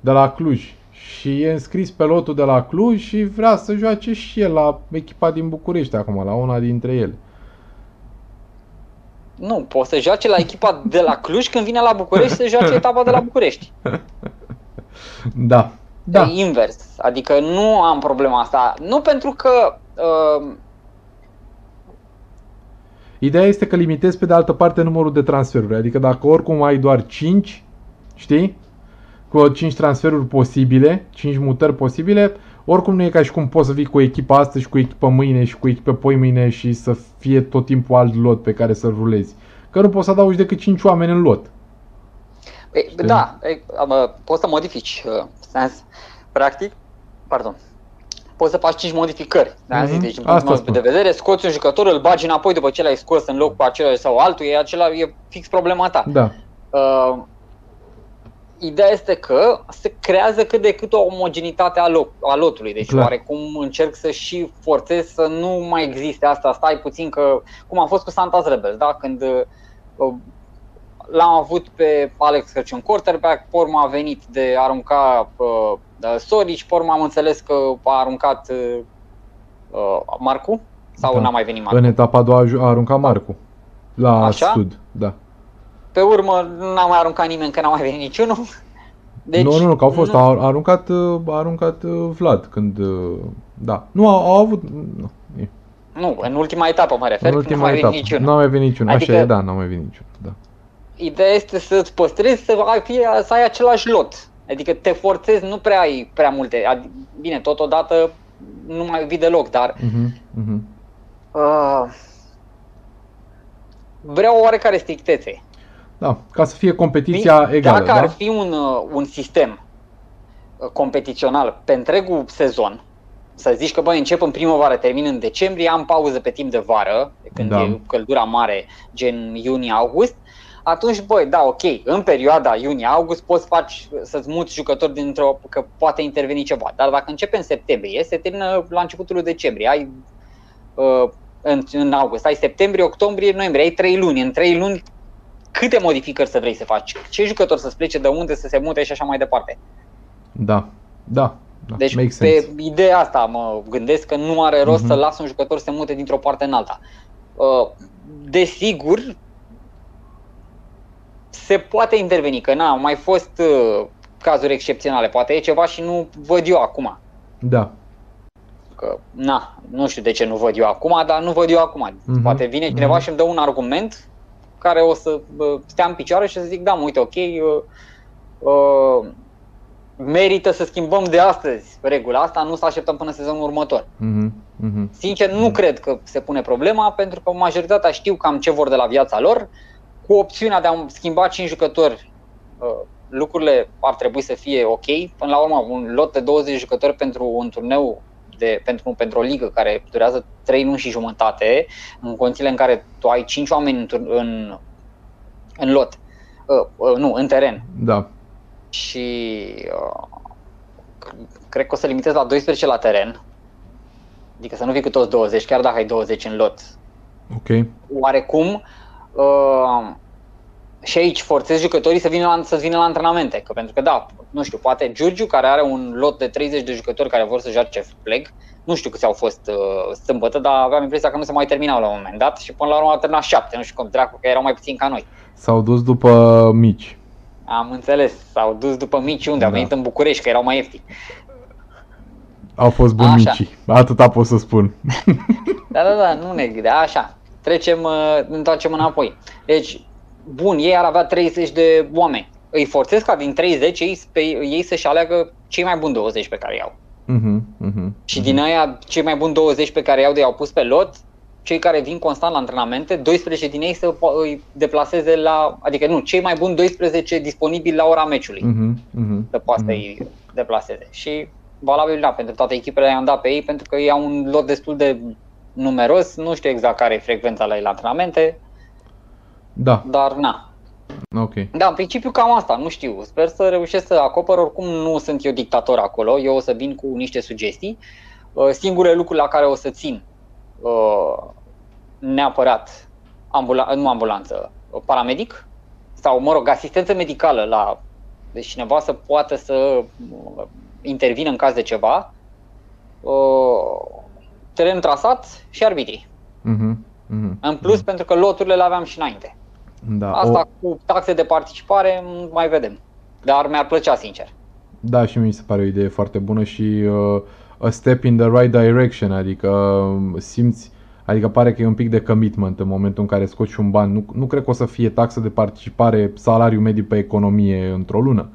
de la Cluj și e înscris pe lotul de la Cluj și vrea să joace și el la echipa din București acum, la una dintre ele. Nu, poți să joace la echipa de la Cluj când vine la București să joace etapa de la București. Da. Da. E invers. Adică nu am problema asta. Nu pentru că uh, Ideea este că limitezi pe de altă parte numărul de transferuri. Adică dacă oricum ai doar 5, știi? Cu 5 transferuri posibile, 5 mutări posibile, oricum nu e ca și cum poți să vii cu echipa astăzi și cu echipa mâine și cu echipa poi mâine și să fie tot timpul alt lot pe care să-l rulezi. Că nu poți să adaugi decât 5 oameni în lot. E, Știi? da, e, uh, poți să modifici uh, sens, practic, pardon. Poți să faci 5 modificări. Da? Mhm, Deci, din asta punctul meu spun. de vedere, scoți un jucător, îl bagi înapoi după ce l-ai scos în loc cu acela sau altul, e, acela, e fix problema ta. Da. Uh, ideea este că se creează cât de cât o omogenitate a, loc, a lotului. Deci Clar. oarecum încerc să și forțez să nu mai existe asta. Stai puțin că, cum a fost cu Santa's Rebels, da? când uh, l-am avut pe Alex Crăciun quarterback, pe urmă a venit de a arunca uh, Sorici, pe urmă am înțeles că a aruncat uh, uh, Marcu sau Da. n-a mai venit Marcu. În etapa a doua a ju- a aruncat Marcu. La Așa? sud, da. Pe urmă n-a mai aruncat nimeni că n-a mai venit niciunul. Deci, nu, nu, nu, că au fost, nu. a aruncat, a aruncat uh, Vlad când, uh, da. Nu, au, au avut, nu. Nu, în ultima etapă mă refer, în ultima nu etapă. niciunul. Nu a mai venit niciunul, adică, așa e, da, nu a mai venit niciunul, da. Ideea este să-ți păstrezi, să ai, fie, să ai același lot. Adică te forțezi, nu prea ai prea multe. Bine, totodată nu mai vii deloc, dar uh-huh, uh-huh. Uh, vreau o oarecare strictețe. Da, ca să fie competiția Dacă egală. Dacă da? ar fi un, uh, un sistem uh, competițional pe întregul sezon, să zici că băi, încep în primăvară, termin în decembrie, am pauză pe timp de vară, când da. e căldura mare, gen iunie-august, atunci, băi, da, ok, în perioada iunie-august poți faci, să-ți muți jucători dintr-o, că poate interveni ceva. Dar dacă începe în septembrie, se termină la începutul decembrie, ai uh, în, în august, ai septembrie, octombrie, noiembrie, ai trei luni. În trei luni, câte modificări să vrei să faci? Ce jucător să-ți plece de unde, să se mute și așa mai departe? Da, da. Da, deci pe sense. ideea asta mă gândesc că nu are rost uh-huh. să las un jucător să se mute dintr-o parte în alta. Uh, desigur, se poate interveni, că n-au mai fost uh, cazuri excepționale, poate e ceva și nu văd eu acum. Da. Că, na, nu știu de ce nu văd eu acum, dar nu văd eu acum. Uh-huh. Poate vine cineva uh-huh. și îmi dă un argument care o să uh, stea în picioare și să zic, da, uite, ok, uh, uh, merită să schimbăm de astăzi regula asta, nu să așteptăm până sezonul următor. Uh-huh. Uh-huh. Sincer, nu uh-huh. cred că se pune problema, pentru că majoritatea știu cam ce vor de la viața lor, cu opțiunea de a schimba 5 jucători, uh, lucrurile ar trebui să fie ok. Până la urmă, un lot de 20 jucători pentru un turneu de, pentru, pentru o ligă care durează 3 luni și jumătate, în condițiile în care tu ai 5 oameni în, în, în lot, uh, uh, nu, în teren. Da. Și uh, cred că o să limitez la 12 la teren, adică să nu fii cu toți 20, chiar dacă ai 20 în lot. Ok. Oarecum, uh, și aici forțez jucătorii să vină la, să vină la antrenamente. Că pentru că da, nu știu, poate Giurgiu care are un lot de 30 de jucători care vor să joace flag, nu știu câți au fost uh, sâmbătă, dar aveam impresia că nu se mai terminau la un moment dat și până la urmă au terminat șapte, nu știu cum dracu, că erau mai puțini ca noi. S-au dus după mici. Am înțeles, s-au dus după mici unde? Da. Au venit în București, că erau mai ieftini. Au fost buni mici, atâta pot să spun. da, da, da, nu ne da, așa trecem, uh, întoarcem înapoi. Deci, bun, ei ar avea 30 de oameni. Îi forțez ca din 30 ei, pe, ei să-și aleagă cei mai buni 20 pe care i-au. Uh-huh, uh-huh, și uh-huh. din aia, cei mai buni 20 pe care i-au de i-au pus pe lot, cei care vin constant la antrenamente, 12 din ei să îi deplaseze la, adică nu, cei mai buni 12 disponibili la ora meciului, uh-huh, uh-huh, să poată uh-huh. să-i deplaseze. Și valabil, da, pentru toate echipele i-am dat pe ei pentru că ei au un lot destul de numeros, nu știu exact care e frecvența la ei la antrenamente, da. dar na. Ok. Da, în principiu cam asta, nu știu. Sper să reușesc să acopăr, oricum nu sunt eu dictator acolo, eu o să vin cu niște sugestii. Uh, singurele lucruri la care o să țin uh, neapărat, ambula- nu ambulanță, paramedic sau, mă rog, asistență medicală la deci cineva să poată să uh, intervină în caz de ceva teren trasat și arbitrii. Uh-huh. Uh-huh. În plus, uh-huh. pentru că loturile le aveam și înainte. Da, Asta o... cu taxe de participare mai vedem. Dar mi-ar plăcea, sincer. Da, și mi se pare o idee foarte bună și uh, a step in the right direction, adică uh, simți, adică pare că e un pic de commitment în momentul în care scoți un ban. Nu, nu cred că o să fie taxă de participare, salariu mediu pe economie într-o lună.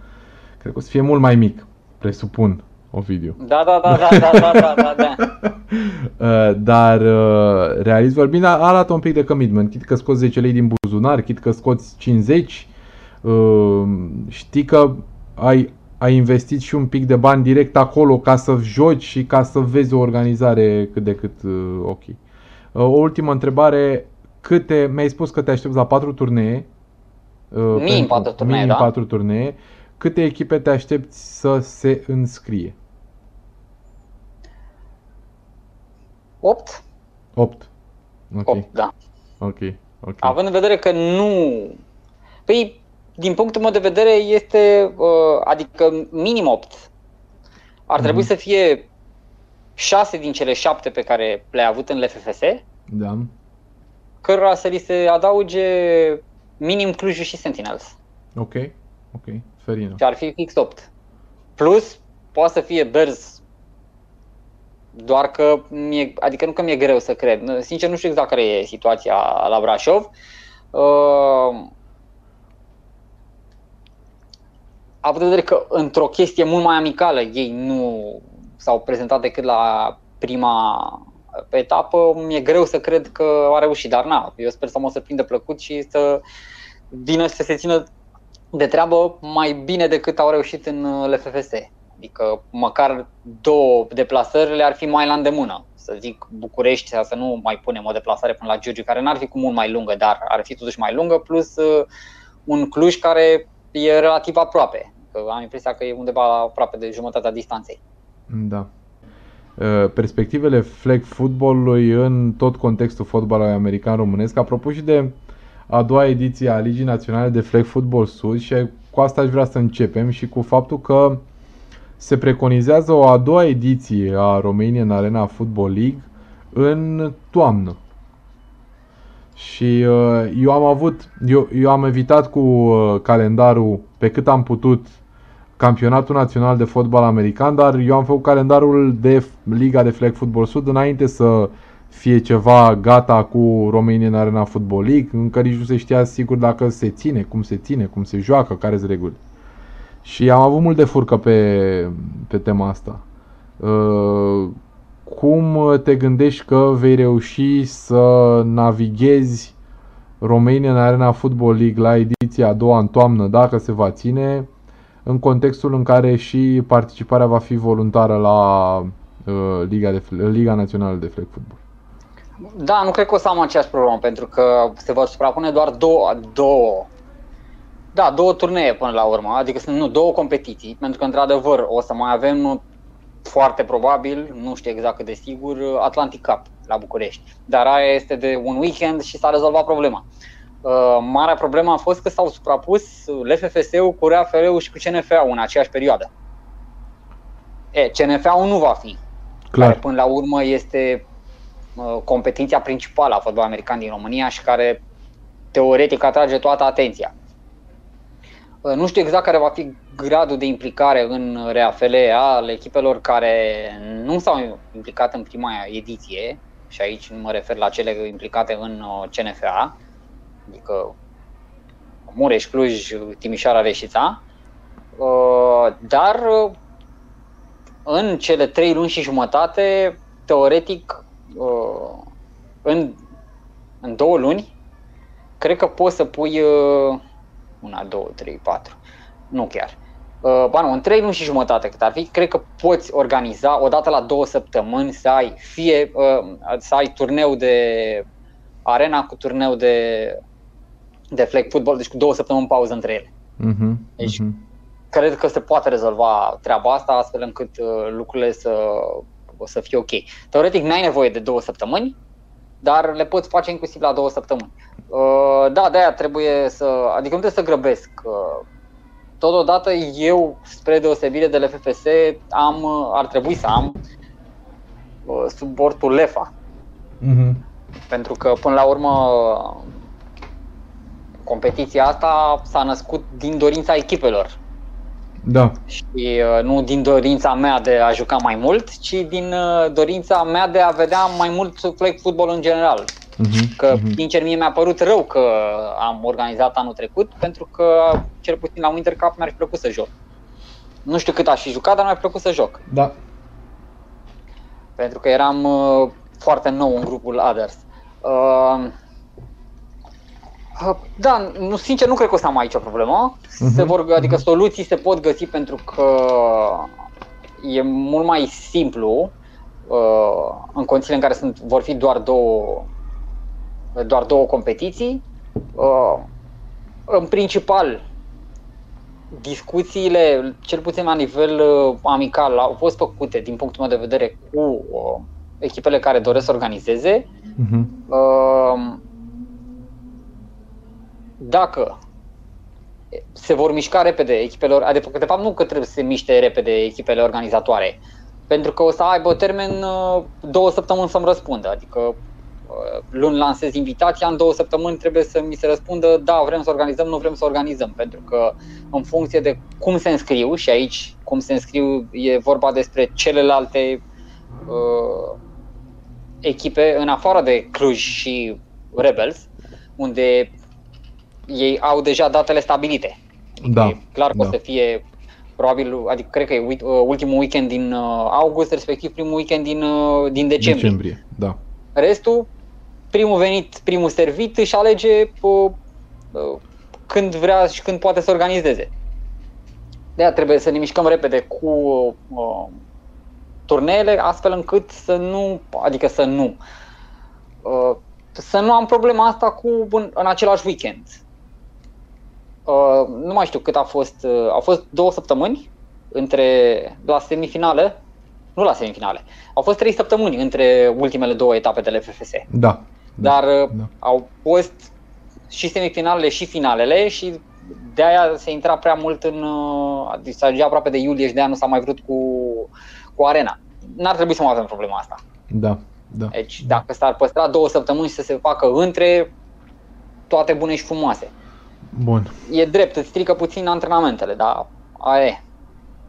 Cred că o să fie mult mai mic, presupun. Ovidiu. Da, da, da, da, da, da, da, da. uh, Dar, uh, realist vorbind, arată un pic de commitment. Chit că scoți 10 lei din buzunar, chit că scoți 50, uh, știi că ai, ai investit și un pic de bani direct acolo ca să joci și ca să vezi o organizare cât de cât ok. O ultimă întrebare, câte, mi-ai spus că te aștepți la 4 turnee. Minim 4 turnee, minim da? 4 turnee. Câte echipe te aștepți să se înscrie? 8? 8. Ok. 8, da. Ok. okay. Având în vedere că nu... Păi, din punctul meu de vedere, este, uh, adică minim 8. Ar mm-hmm. trebui să fie 6 din cele 7 pe care le-ai avut în LFFS. Da. Cărora să li se adauge minim Clujul și Sentinels. Ok. ok, ferină. Și ar fi fix 8. Plus, poate să fie Bears doar că, mie, adică nu că mi-e greu să cred. Sincer, nu știu exact care e situația la Brașov. Uh, având în vedere că într-o chestie mult mai amicală ei nu s-au prezentat decât la prima etapă, mi-e greu să cred că a reușit, dar na, eu sper să mă să prindă plăcut și să vină să se țină de treabă mai bine decât au reușit în LFFS. Adică măcar două deplasări le-ar fi mai la îndemână. Să zic București, să nu mai punem o deplasare până la Giurgiu, care n-ar fi cu mult mai lungă, dar ar fi totuși mai lungă, plus uh, un Cluj care e relativ aproape. Că am impresia că e undeva aproape de jumătatea distanței. Da. Uh, perspectivele flag footballului în tot contextul fotbalului american românesc, apropo și de a doua ediție a Ligii Naționale de Flag Football Sud și cu asta aș vrea să începem și cu faptul că se preconizează o a doua ediție a Romanian Arena Football League în toamnă. Și uh, eu am avut, eu, eu am evitat cu uh, calendarul pe cât am putut campionatul național de fotbal american, dar eu am făcut calendarul de Liga de Flag Football Sud înainte să fie ceva gata cu Romanian Arena Football League, încă nici nu se știa sigur dacă se ține, cum se ține, cum se joacă, care sunt regulile. Și am avut mult de furcă pe, pe tema asta. Uh, cum te gândești că vei reuși să navighezi Romanian Arena Football League la ediția a doua în toamnă, dacă se va ține, în contextul în care și participarea va fi voluntară la uh, Liga, de, Liga Națională de Flag Football. Da, nu cred că o să am aceeași problemă, pentru că se vor suprapune doar două, două da, două turnee până la urmă, adică sunt nu, două competiții, pentru că într-adevăr o să mai avem foarte probabil, nu știu exact cât de sigur, Atlantic Cup la București. Dar aia este de un weekend și s-a rezolvat problema. Uh, marea problemă a fost că s-au suprapus LFFS-ul cu RAFL-ul și cu CNFA-ul în aceeași perioadă. E, CNFA-ul nu va fi. Clar. Care până la urmă este uh, competiția principală a fotbalului american din România și care teoretic atrage toată atenția. Uh, nu știu exact care va fi gradul de implicare în RAFL al echipelor care nu s-au implicat în prima ediție, și aici nu mă refer la cele implicate în uh, CNFA, adică Mureș, Cluj, Timișoara, Reșița, uh, dar în cele trei luni și jumătate, teoretic, în, în două luni, cred că poți să pui una, două, trei, patru. Nu chiar. Uh, ba nu, în trei luni și jumătate cât ar fi, cred că poți organiza o dată la două săptămâni să ai fie uh, să ai turneu de arena cu turneu de de flag football, deci cu două săptămâni pauză între ele. Uh-huh, deci uh-huh. cred că se poate rezolva treaba asta astfel încât uh, lucrurile să, să fie ok. Teoretic n-ai nevoie de două săptămâni, dar le poți face inclusiv la două săptămâni. Uh, da, de-aia trebuie să, adică nu trebuie să grăbesc. Uh, totodată eu, spre deosebire de LFFS, am, uh, ar trebui să am suportul LEFA. Mm-hmm. Pentru că, până la urmă, competiția asta s-a născut din dorința echipelor. Da. Și uh, nu din dorința mea de a juca mai mult, ci din uh, dorința mea de a vedea mai mult flag football în general. Uh-huh, că, uh-huh. sincer, mie mi-a părut rău că am organizat anul trecut, pentru că, cel puțin la Winter Cup, mi-ar fi plăcut să joc. Nu știu cât aș fi jucat, dar mi-ar plăcut să joc. Da. Pentru că eram uh, foarte nou în grupul Others. Uh, da, nu, sincer, nu cred că o să am aici o problemă. Uh-huh. Se vor, adică soluții se pot găsi pentru că e mult mai simplu uh, în condițiile în care sunt, vor fi doar două, doar două competiții. Uh, în principal, discuțiile, cel puțin la nivel uh, amical, au fost făcute din punctul meu de vedere cu uh, echipele care doresc să organizeze. Uh-huh. Uh, dacă se vor mișca repede echipele, adică de fapt nu că trebuie să se miște repede echipele organizatoare, pentru că o să aibă termen uh, două săptămâni să-mi răspundă, adică luni lansez invitația, în două săptămâni trebuie să mi se răspundă da, vrem să organizăm, nu vrem să organizăm, pentru că în funcție de cum se înscriu și aici cum se înscriu e vorba despre celelalte uh, echipe în afară de Cluj și Rebels, unde ei au deja datele stabilite. Da, e clar că da. o să fie probabil, adică cred că e uh, ultimul weekend din uh, august, respectiv primul weekend din, uh, din decembrie. decembrie. Da. Restul, primul venit, primul servit, își alege uh, uh, când vrea și când poate să organizeze. De aia trebuie să ne mișcăm repede cu uh, turneele, astfel încât să nu, adică să nu, uh, să nu am problema asta cu în, în același weekend. Uh, nu mai știu cât a fost, uh, au fost două săptămâni între, la semifinale, nu la semifinale, au fost trei săptămâni între ultimele două etape de LFFS. Da. Dar uh, da. au fost și semifinalele și finalele și de aia se intra prea mult în. uh, Adică se ajungea aproape de iulie și de aia nu s-a mai vrut cu, cu arena. N-ar trebui să mai avem problema asta. Da. Da. Deci dacă s-ar păstra două săptămâni și să se facă între toate bune și frumoase. Bun. E drept, îți strică puțin antrenamentele, dar aia e.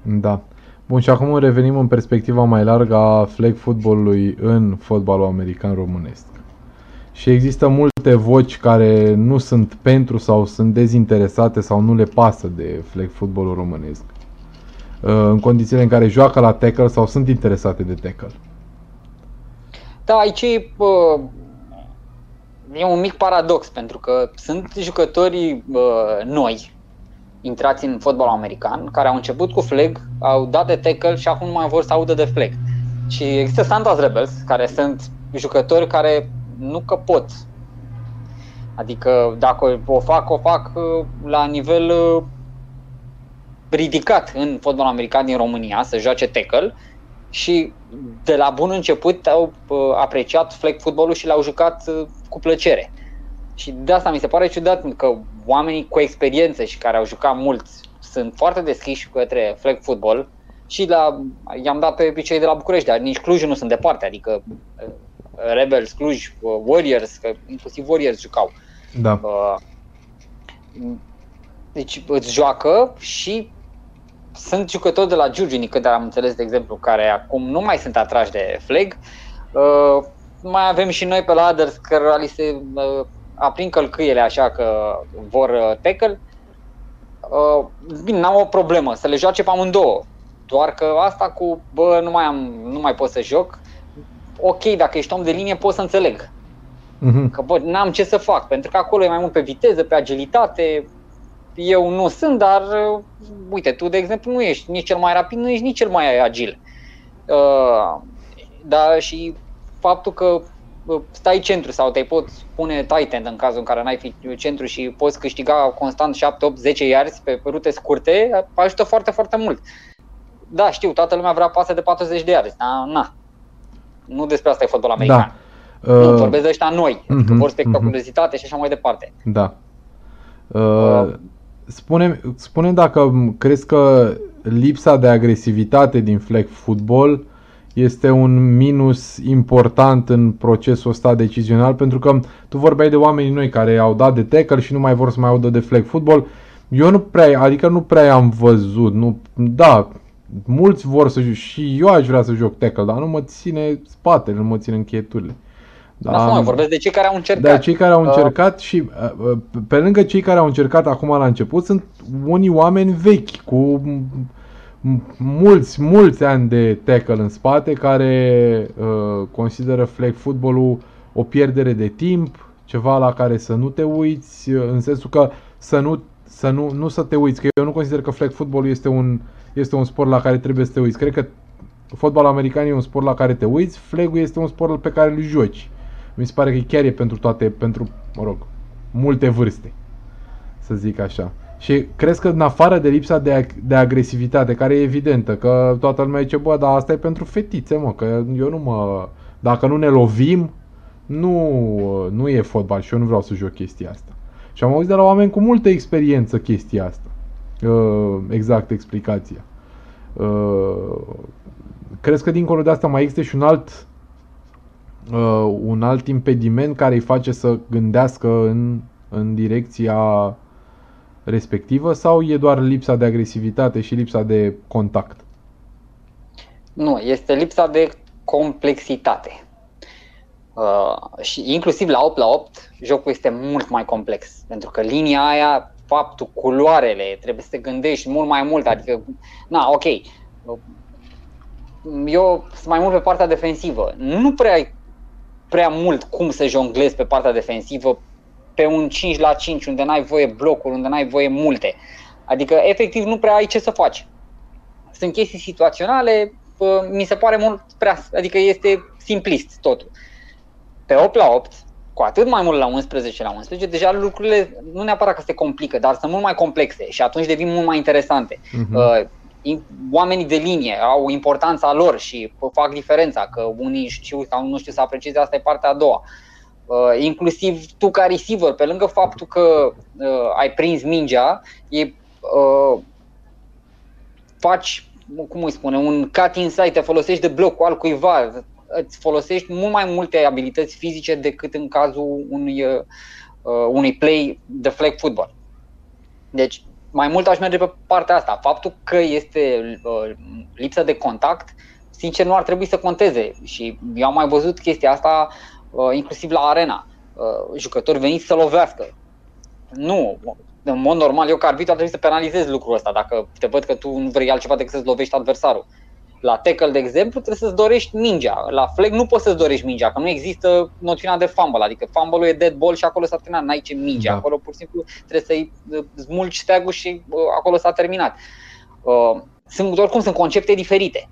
Da. Bun, și acum revenim în perspectiva mai largă a flag footballului în fotbalul american românesc. Și există multe voci care nu sunt pentru sau sunt dezinteresate sau nu le pasă de flag footballul românesc. Uh, În condițiile în care joacă la tackle sau sunt interesate de tackle. Da, aici e, bă, e un mic paradox, pentru că sunt jucători bă, noi, intrați în fotbalul american, care au început cu flag, au dat de tackle și acum nu mai vor să audă de flag. Și există Santos Rebels, care sunt jucători care nu că pot. Adică dacă o fac, o fac uh, la nivel uh, ridicat în fotbal american din România, să joace tackle și de la bun început au uh, apreciat flag footballul și l-au jucat uh, cu plăcere. Și de asta mi se pare ciudat că oamenii cu experiență și care au jucat mult sunt foarte deschiși către flag football și la, i-am dat pe cei de la București, dar nici Clujul nu sunt departe, adică uh, Rebels, Cluj, uh, Warriors, că inclusiv Warriors jucau. Da. Uh, deci îți joacă și sunt jucători de la Giurgiu, din câte am înțeles, de exemplu, care acum nu mai sunt atrași de flag. Uh, mai avem și noi pe la Others, cărora li se uh, aprind călcâiele așa că vor uh, tackle. Uh, bine, n-am o problemă să le joace pe amândouă. Doar că asta cu, bă, nu mai, am, nu mai pot să joc, ok, dacă ești om de linie pot să înțeleg. Mhm. Că bă, n-am ce să fac, pentru că acolo e mai mult pe viteză, pe agilitate. Eu nu sunt, dar uh, uite, tu de exemplu nu ești nici cel mai rapid, nu ești nici cel mai agil. Uh, dar și faptul că uh, stai centru sau te poți pune tight end în cazul în care n-ai fi centru și poți câștiga constant 7, 8, 10 yards pe pe rute scurte, ajută foarte, foarte mult. Da, știu, toată lumea vrea pase de 40 de yards, dar na. Nu despre asta e fotbal american. Da. Nu, Uh, vorbesc de ăștia noi, adică mhm, vor spectaculozitate și așa mai departe. Da. Uh, spune, spune dacă crezi că lipsa de agresivitate din flag football este un minus important în procesul ăsta decizional, pentru că tu vorbeai de oamenii noi care au dat de tackle și nu mai vor să mai audă de flag football. Eu nu prea, adică nu prea am văzut, nu, da, mulți vor să joc și eu aș vrea să joc tackle, dar nu mă ține spatele, nu mă ține încheieturile. Da, Asta mă, vorbesc de cei care au încercat. Da, cei care au Uh, încercat și uh, uh, pe lângă cei care au încercat acum la început sunt unii oameni vechi cu m- m- mulți, mulți ani de tackle în spate care uh, consideră flag football-ul o pierdere de timp, ceva la care să nu te uiți, uh, în sensul că să nu, să nu, nu să te uiți, că eu nu consider că flag football este un, este un sport la care trebuie să te uiți. Cred că fotbalul american e un sport la care te uiți, flag este un sport pe care îl joci. Mi se pare că chiar e pentru toate, pentru, mă rog, multe vârste, să zic așa. Și crezi că în afară de lipsa de, ag- de agresivitate, care e evidentă, că toată lumea zice, bă, dar asta e pentru fetițe, mă, că eu nu mă... Dacă nu ne lovim, nu, nu e fotbal și eu nu vreau să joc chestia asta. Și am auzit de la oameni cu multă experiență chestia asta. Uh, exact explicația. Uh, crezi că dincolo de asta mai există și un alt uh, un alt impediment care îi face să gândească în, în direcția respectivă sau e doar lipsa de agresivitate și lipsa de contact? Nu, este lipsa de complexitate. Uh, și inclusiv la 8 la 8, jocul este mult mai complex. Pentru că linia aia, faptul, culoarele, trebuie să te gândești mult mai mult. Adică, na, ok, eu sunt mai mult pe partea defensivă. Nu prea ai prea mult cum să jonglezi pe partea defensivă pe un 5 la 5 unde n-ai voie blocuri, unde n-ai voie multe. Adică, efectiv, nu prea ai ce să faci. Sunt chestii situaționale, mi se pare mult prea, adică este simplist totul. Pe 8 la 8, cu atât mai mult la 11 la 11, deja lucrurile nu neapărat că se complică, dar sunt mult mai complexe și atunci devin mult mai interesante. Uh-huh. Uh, oamenii de linie au importanța lor și fac diferența, că unii știu sau nu știu să aprecieze, asta e partea a doua. Uh, inclusiv tu ca receiver, pe lângă faptul că uh, ai prins mingea, e, uh, faci, cum îi spune, un cut inside, te folosești de blocul al cuiva, îți folosești mult mai multe abilități fizice decât în cazul unui, uh, unui play de flag football. Deci, mai mult aș merge pe partea asta. Faptul că este uh, lipsă de contact, sincer, nu ar trebui să conteze. Și eu am mai văzut chestia asta uh, inclusiv la arena. Uh, jucători veniți să lovească. Nu, în mod normal, eu ca arbitru ar trebui să penalizez lucrul ăsta dacă te văd că tu nu vrei altceva decât să-ți lovești adversarul. La tackle, de exemplu, trebuie să-ți dorești mingea. La flag nu poți să-ți dorești mingea, că nu există noțiunea de fumble, adică fumble-ul e dead ball și acolo s-a terminat, n-ai ce minge. Da. Acolo pur și simplu trebuie să-i uh, smulgi steagul și uh, acolo s-a terminat. Uh, sunt, oricum sunt concepte diferite.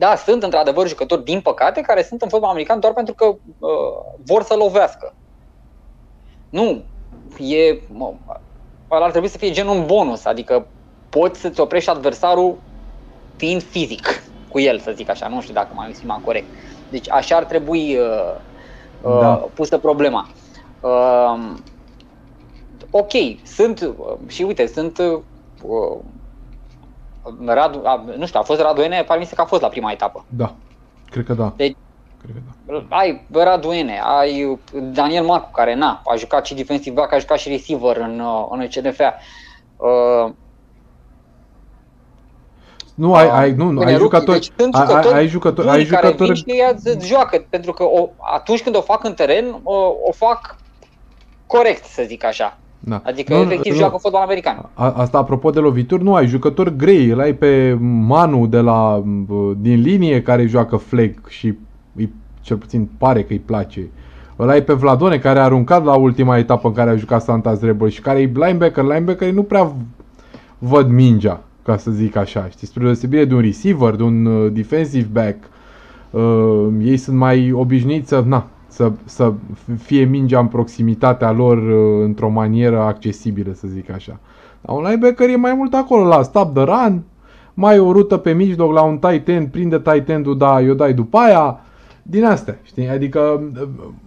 Da, sunt într-adevăr jucători, din păcate, care sunt în fotbal american doar pentru că uh, vor să lovească. Nu, e, mă, ar trebui să fie genul un bonus, adică poți să-ți oprești adversarul fiind fizic cu el, să zic așa, nu știu dacă m-am exprimat corect. Deci așa ar trebui uh, uh, da. pusă problema. Uh, ok, sunt, uh, și uite, sunt uh, Radu, a, nu știu, a fost Radu Ene, pare că a fost la prima etapă. Da, cred că da. Deci, cred că da. ai Radu Ene, ai Daniel Marcu, care na, a jucat și defensive back, a jucat și receiver în, uh, în CNF. Uh, nu, ai, ai, nu, nu ai jucători, deci sunt jucători, ai, ai jucători, ai jucători care vin și ea joacă, pentru că o, atunci când o fac în teren, o, o fac corect, să zic așa. Da. Adică nu, efectiv nu, joacă fotbal american. A, asta apropo de lovituri, nu ai jucători grei, îl ai pe Manu de la, din linie care joacă flag și îi, cel puțin pare că îi place. Îl ai pe Vladone care a aruncat la ultima etapă în care a jucat Santa Rebel și care e linebacker, linebacker nu prea văd mingea ca să zic așa, știi, spre deosebire de un receiver, de un uh, defensive back, uh, ei sunt mai obișnuiți să, na, să, să fie mingea în proximitatea lor uh, într-o manieră accesibilă, să zic așa. Dar un linebacker e mai mult acolo, la stop the run, mai o rută pe mijloc la un tight end, prinde tight end-ul, da, eu dai după aia, din astea, știi? Adică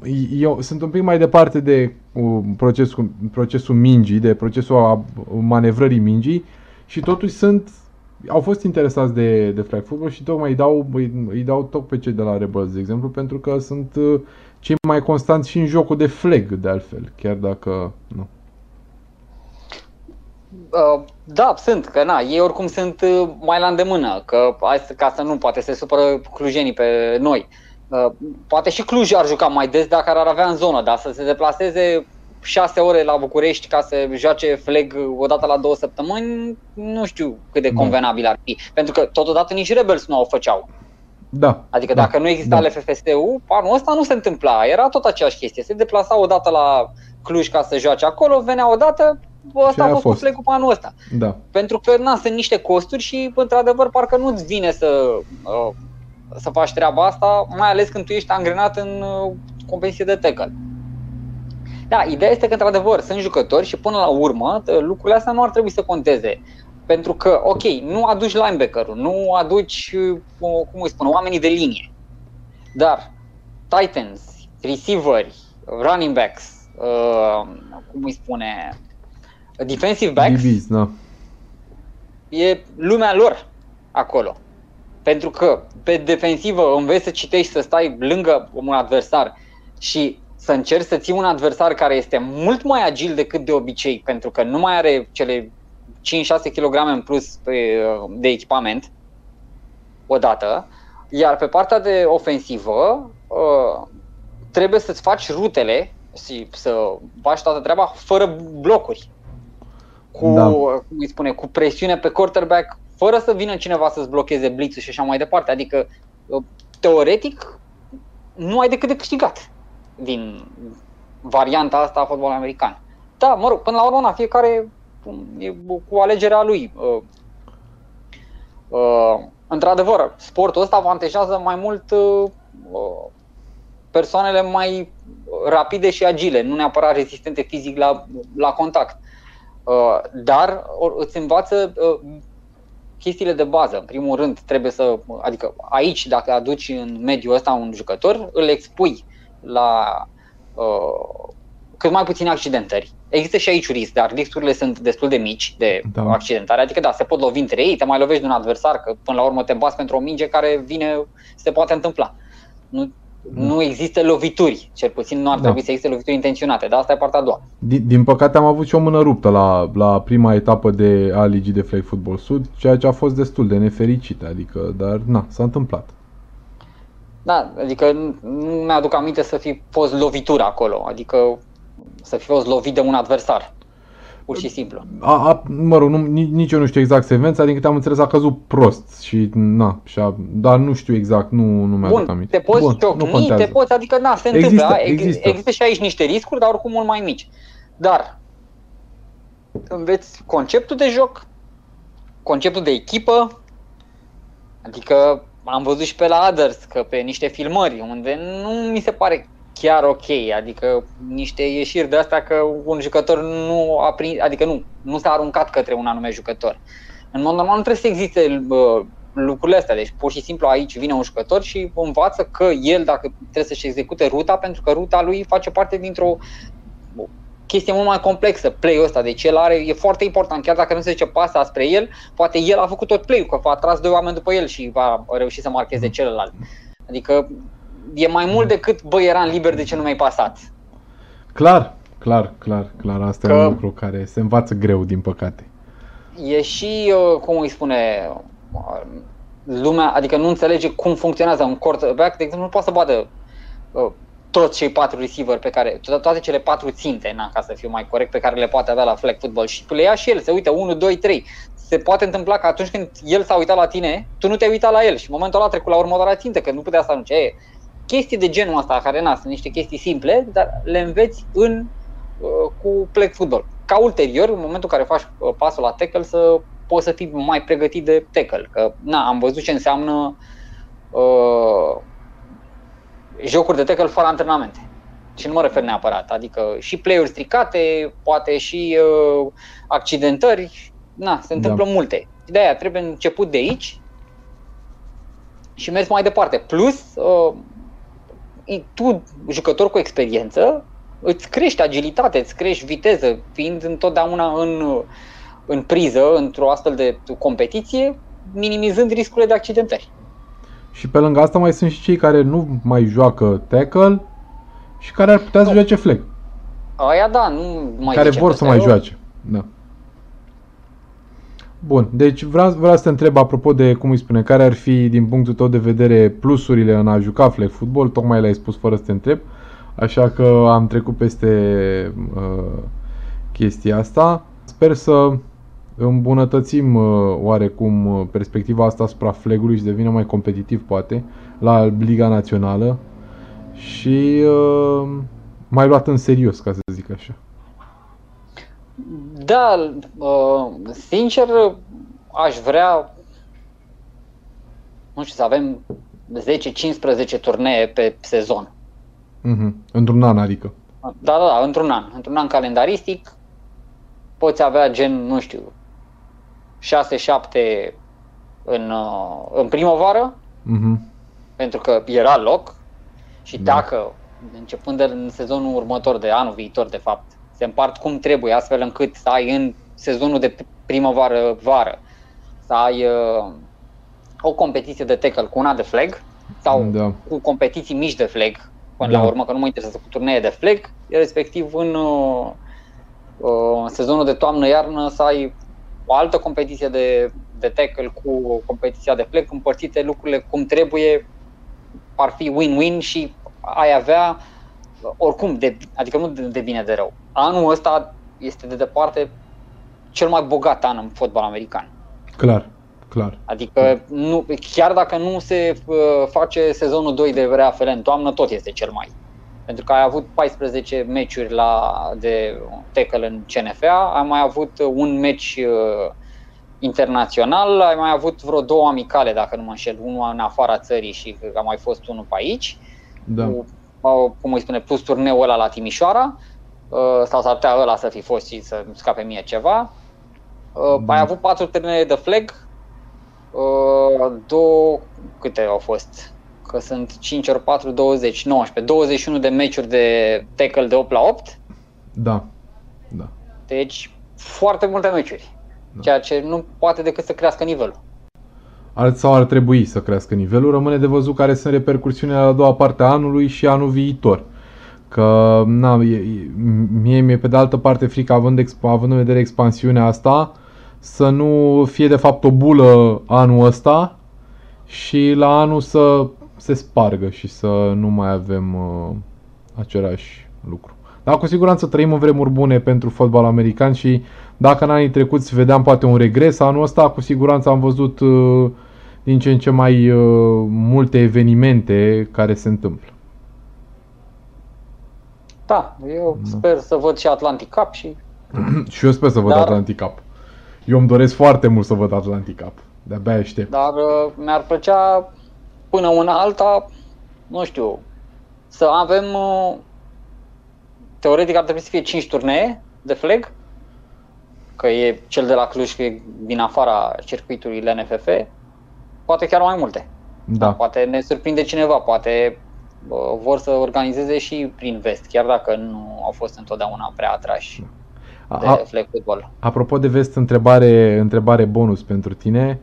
uh, eu sunt un pic mai departe de uh, procesul, procesul mingii, de procesul manevrării mingii, și totuși sunt au fost interesați de, de flag football și tocmai îi dau, îi, îi dau tot pe cei de la Rebels, de exemplu, pentru că sunt uh, cei mai constanți și în jocul de flag, de altfel, chiar dacă nu. Uh, da, sunt, că na, ei oricum sunt uh, mai la îndemână, că ca să nu poate se supără clujenii pe noi. Uh, poate și Cluj ar juca mai des dacă ar avea în zonă, dar să se deplaseze șase ore la București ca să joace flag o dată la două săptămâni, nu știu cât de convenabil ar fi. Pentru că totodată nici Rebels nu o făceau. Da. Adică da, dacă nu exista da. LFFSU, anul ăsta nu se întâmpla. Era tot aceeași chestie. Se deplasa o dată la Cluj ca să joace acolo, venea o dată, ăsta a fost, fost. flag anul ăsta. Da. Pentru că na, sunt niște costuri și într-adevăr parcă nu-ți vine să, uh, să faci treaba asta, mai ales când tu ești angrenat în uh, competiție de tackle. Da, ideea este că, într-adevăr, sunt jucători și până la urmă lucrurile astea nu ar trebui să conteze. Pentru că, ok, nu aduci linebacker nu aduci, cum îi spun, oamenii de linie. Dar Titans, receiveri, running backs, uh, cum îi spune, defensive backs, DBs, da. e lumea lor acolo. Pentru că pe defensivă înveți să citești, să stai lângă un adversar și să încerci să ții un adversar care este mult mai agil decât de obicei, pentru că nu mai are cele 5-6 kg în plus pe, de echipament, odată, iar pe partea de ofensivă uh, trebuie să-ți faci rutele și să faci toată treaba fără blocuri. Cu, da. cum îi spune, cu presiune pe quarterback, fără să vină cineva să-ți blocheze blitzul și așa mai departe. Adică, uh, teoretic, nu ai decât de câștigat din varianta asta a fotbalului american. Da, mă rog, până la urmă, fiecare e cu alegerea lui. Uh, uh, într-adevăr, sportul ăsta avantajează mai mult uh, persoanele mai rapide și agile, nu neapărat rezistente fizic la, la contact. Uh, dar îți învață uh, chestiile de bază. În primul rând, trebuie să. Adică, aici, dacă aduci în mediul ăsta un jucător, îl expui la uh, cât mai puține accidentări. Există și aici risc, dar riscurile sunt destul de mici de da. accidentare. Adică, da, se pot lovi între ei, te mai lovești de un adversar, că până la urmă te bați pentru o minge care vine, se poate întâmpla. Nu, da. nu există lovituri, cel puțin nu ar da. trebui să existe lovituri intenționate, dar asta e partea a doua. Din, din păcate am avut și o mână ruptă la, la prima etapă de a Ligii de Flag Football Sud, ceea ce a fost destul de nefericit, adică, dar na, s-a întâmplat. Da, adică nu mi-aduc aminte să fi fost lovitură acolo, adică să fi fost lovit de un adversar. Pur și simplu. A, a, mă rog, nu, nici eu nu știu exact secvența, din câte am înțeles a căzut prost și na, și a, dar nu știu exact, nu, nu mi-aduc Bun, aminte. te poți Bun, ciocni, te poți, adică na, se există, întâmplă, există. există și aici niște riscuri, dar oricum mult mai mici. Dar înveți conceptul de joc, conceptul de echipă, adică am văzut și pe la Others, că pe niște filmări, unde nu mi se pare chiar ok, adică niște ieșiri de astea că un jucător nu a prins, adică nu, nu s-a aruncat către un anume jucător. În mod normal nu trebuie să existe uh, lucrurile astea, deci pur și simplu aici vine un jucător și învață că el dacă trebuie să-și execute ruta, pentru că ruta lui face parte dintr-o chestie mult mai complexă, play-ul ăsta, deci el are, e foarte important, chiar dacă nu se zice pasa spre el, poate el a făcut tot play-ul, că a tras doi oameni după el și va reuși să marcheze celălalt. Adică e mai mult decât, bă, eram liber, de ce nu mi-ai pasat? Clar, clar, clar, clar, asta că e un lucru care se învață greu, din păcate. E și, uh, cum îi spune, uh, lumea, adică nu înțelege cum funcționează un quarterback, de exemplu, nu poate să bată uh, toți cei patru receiver pe care, toate cele patru ținte, na, ca să fiu mai corect, pe care le poate avea la flag football și le ia și el, se uită 1, 2, 3. Se poate întâmpla că atunci când el s-a uitat la tine, tu nu te-ai uitat la el și în momentul ăla trecut la următoarea țintă, că nu putea să anunce. E, chestii de genul ăsta, care na, sunt niște chestii simple, dar le înveți în, uh, cu flag football. Ca ulterior, în momentul în care faci uh, pasul la tackle, să poți să fii mai pregătit de tackle. Că, na, am văzut ce înseamnă uh, jocuri de tackle fără antrenamente. Și nu mă refer neapărat, adică și play-uri stricate, poate și uh, accidentări, na, se întâmplă da. multe. De aia trebuie început de aici și mers mai departe. Plus, uh, tu, jucător cu experiență, îți crești agilitate, îți crești viteză, fiind întotdeauna în, în priză, într-o astfel de competiție, minimizând riscurile de accidentări. Și pe lângă asta mai sunt și cei care nu mai joacă tackle și care ar putea nu. să joace flag. Aia da, nu mai Care vor să mai joace. Da. Bun, deci vreau, vreau să te întreb apropo de, cum îi spune, care ar fi din punctul tău de vedere plusurile în a juca flag football, tocmai le-ai spus fără să te întreb, așa că am trecut peste uh, chestia asta. Sper să îmbunătățim uh, oarecum uh, perspectiva asta asupra flegului și devină mai competitiv poate la Liga Națională și uh, mai luat în serios, ca să zic așa. Da, uh, sincer aș vrea nu știu, să avem 10-15 turnee pe sezon. Mm-hmm. Într-un an, adică. Da, da, da, într-un an. Într-un an calendaristic poți avea gen, nu știu, 6-7 în, uh, în primăvară, mm-hmm. pentru că era loc și da. dacă, începând de în sezonul următor, de anul viitor, de fapt, se împart cum trebuie, astfel încât să ai în sezonul de primăvară-vară, să ai uh, o competiție de tackle cu una de flag sau Da. cu competiții mici de flag, până Da. la urmă, că nu mă interesează cu turnee de flag, respectiv în uh, uh, sezonul de toamnă-iarnă să ai o altă competiție de, de tackle cu competiția de flag, împărțite lucrurile cum trebuie, ar fi win-win și ai avea uh, oricum, de, adică nu de, de bine de rău. Anul ăsta este de departe cel mai bogat an în fotbal american. Clar, clar. Adică nu, chiar dacă nu se uh, face sezonul 2 de RAFL în toamnă, tot este cel mai. Pentru că ai avut 14 meciuri la, de tackle în CNFA, ai mai avut un meci uh, internațional, ai mai avut vreo două amicale, dacă nu mă înșel, unul în afara țării și a mai fost unul pe aici, Da. cu, uh, cum îi spune, plus turneul ăla la Timișoara, uh, sau s-ar putea ăla să fi fost și să scape mie ceva. Uh, Da. Ai avut patru turnee de flag, Uh, două, câte au fost? Că sunt 5 ori 4, 20, 19, 21 de meciuri de tackle de 8 la 8, Da. Da. deci foarte multe meciuri. Da. Ceea ce nu poate decât să crească nivelul. Ar, sau ar trebui să crească nivelul, rămâne de văzut care sunt repercursiunile la a doua parte a anului și anul viitor. Că, na, e, e, mie mi-e pe de altă parte frică, având, exp- având în vedere expansiunea asta, să nu fie de fapt o bulă anul ăsta și la anul să se spargă și să nu mai avem uh, același lucru. Dar cu siguranță trăim în vremuri bune pentru fotbal american și dacă în anii trecuți vedeam poate un regres, anul ăsta cu siguranță am văzut uh, din ce în ce mai uh, multe evenimente care se întâmplă. Da, eu Da. sper să văd și Atlantic Cup și și eu sper să văd Dar- Atlantic Cup. Eu îmi doresc foarte mult să văd Atlantic Cup. De-abia aștept. dar uh, mi-ar plăcea până una alta, nu știu, să avem uh, teoretic ar trebui să fie 5 turnee de flag, că e cel de la Cluj că e din afara circuitului LNFF, poate chiar mai multe. Da. Poate ne surprinde cineva, poate uh, vor să organizeze și prin vest, chiar dacă nu au fost întotdeauna prea atrași de A, flag football. apropo de vest, întrebare, întrebare bonus pentru tine.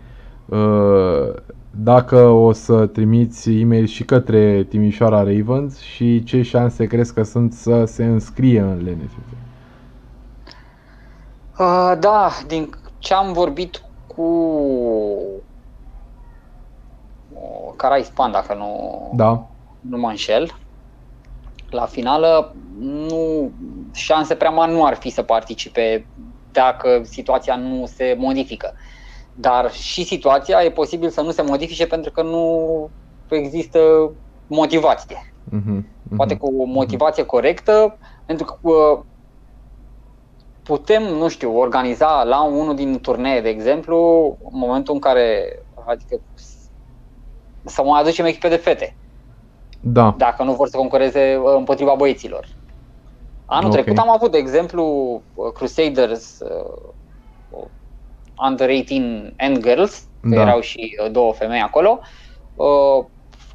Uh, Dacă o să trimiți e-mail și către Timișoara Ravens și ce șanse crezi că sunt să se înscrie în LNFF? Uh, da, din ce am vorbit cu uh, Carai Span, dacă nu, Da. nu mă înșel, la finală nu, șanse prea mari nu ar fi să participe dacă situația nu se modifică. Dar și situația e posibil să nu se modifice pentru că nu există motivație. Mhm, mhm. Poate cu o motivație corectă, pentru că uh, putem, nu știu, organiza la unul din turnee, de exemplu, în momentul în care, adică să mai aducem echipe de fete, Da. dacă nu vor să concureze uh, împotriva băieților. Anul Ok. trecut am avut, de exemplu, uh, Crusaders uh, Under 18 and Girls, că Da. erau și uh, două femei acolo, uh,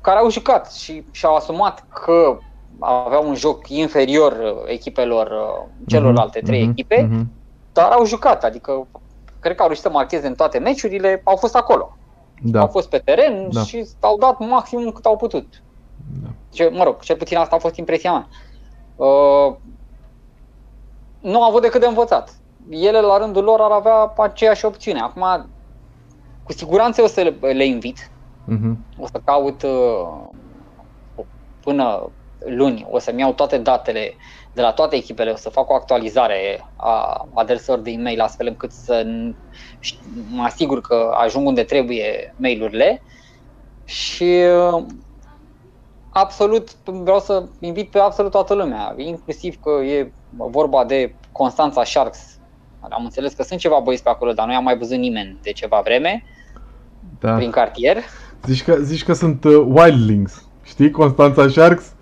care au jucat și și-au asumat că aveau un joc inferior uh, echipelor uh, celorlalte Mhm, trei mhm, echipe, mhm. dar au jucat, adică cred că au reușit să marcheze în toate meciurile, au fost acolo. Da. Au fost pe teren Da. și au dat maximum cât au putut. Da. Ce, mă rog, cel puțin asta a fost impresia mea. Uh, nu au avut decât de învățat. Ele, la rândul lor, ar avea aceeași opțiune. Acum, cu siguranță o să le, le invit. Mhm. O să caut uh, până luni, o să-mi iau toate datele de la toate echipele, o să fac o actualizare a adreselor de e-mail astfel încât să n- ș- mă asigur că ajung unde trebuie mail-urile și uh, absolut vreau să invit pe absolut toată lumea, inclusiv că e vorba de Constanța Sharks. Am înțeles că sunt ceva băieți pe acolo, dar nu i-am mai văzut nimeni de ceva vreme Da. prin cartier. Zici că, zici că sunt uh, wildlings. Știi? Constanța Sharks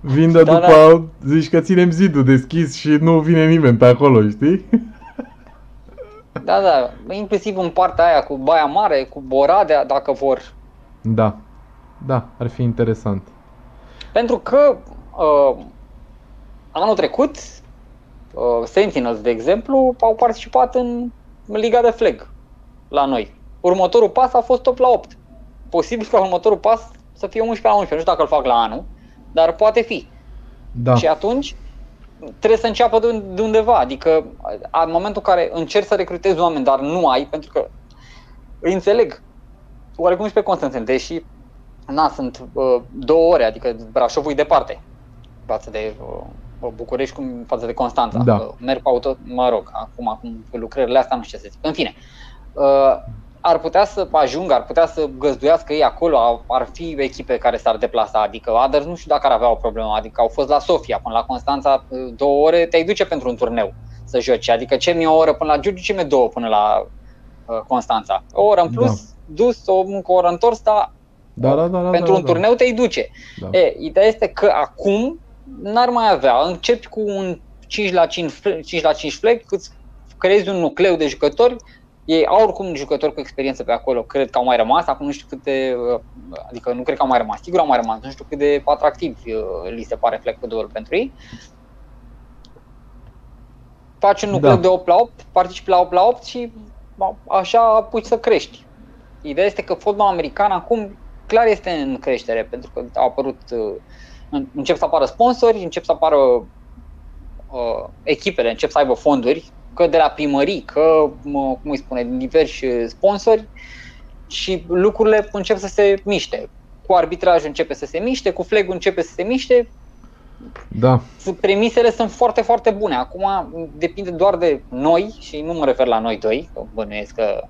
vin de Da, după, zici că ținem zidul deschis și nu vine nimeni pe acolo, știi? Da, da, inclusiv în partea aia cu Baia Mare, cu Boradea, dacă vor. Da. Da, ar fi interesant. Pentru că uh, anul trecut, uh, Sentinels, de exemplu, au participat în Liga de Flag la noi. Următorul pas a fost 8 la 8. posibil ca următorul pas să fie 11 la 11. Nu știu dacă îl fac la anul, dar poate fi. Da. Și atunci trebuie să înceapă de, de undeva. Adică în momentul în care încerci să recrutezi oameni, dar nu ai, pentru că îi înțeleg oarecum și pe Constantin, deși na, sunt uh, două ore, adică Brașovul e departe față de uh, București cum față de Constanța. Da. Uh, merg pe auto, mă rog, acum, acum cu lucrările astea nu știu ce să zic. În fine, uh, ar putea să ajungă, ar putea să găzduiască ei acolo, ar fi echipe care s-ar deplasa, adică Aders nu știu dacă ar avea o problemă, adică au fost la Sofia până la Constanța două ore, te-ai duce pentru un turneu să joci, adică ce mi o oră până la Giurgiu, ce mi două până la uh, Constanța. O oră în plus, da. dus, o, încă o oră întors, dar da, da, da, da, pentru da, un da. turneu te-ai duce. Da. E, ideea este că acum n-ar mai avea, începi cu un 5 la 5, 5 la 5 flag, îți creezi un nucleu de jucători, ei au oricum jucători cu experiență pe acolo, cred că au mai rămas, acum nu știu cât de, adică nu cred că au mai rămas, sigur au mai rămas, nu știu cât de atractiv li se pare flag football pentru ei. Faci un nucleu Da. de 8 la 8, participi la 8 la 8 și așa apuci să crești. Ideea este că fotbalul american acum clar este în creștere, pentru că au apărut, uh, încep să apară sponsori, încep să apară uh, echipele, încep să aibă fonduri, că de la primării, că, mă, cum îi spune, diversi sponsori și lucrurile încep să se miște. Cu arbitrajul începe să se miște, cu flag începe să se miște, Da, premisele sunt foarte, foarte bune. Acum depinde doar de noi și nu mă refer la noi doi, că bănuiesc că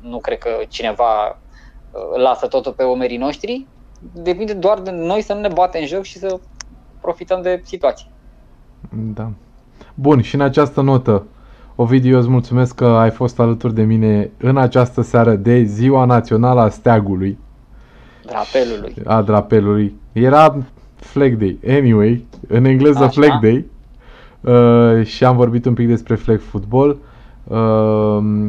nu cred că cineva uh, lasă totul pe omerii noștri. Depinde doar de noi să nu ne batem în joc și să profităm de situații. da. Bun, și în această notă, Ovidiu, eu îți mulțumesc că ai fost alături de mine în această seară de Ziua Națională a Steagului, Drapelului. a drapelului. Era Flag Day, anyway, în engleză Așa. Flag Day. Uh, și am vorbit un pic despre flag football. Uh,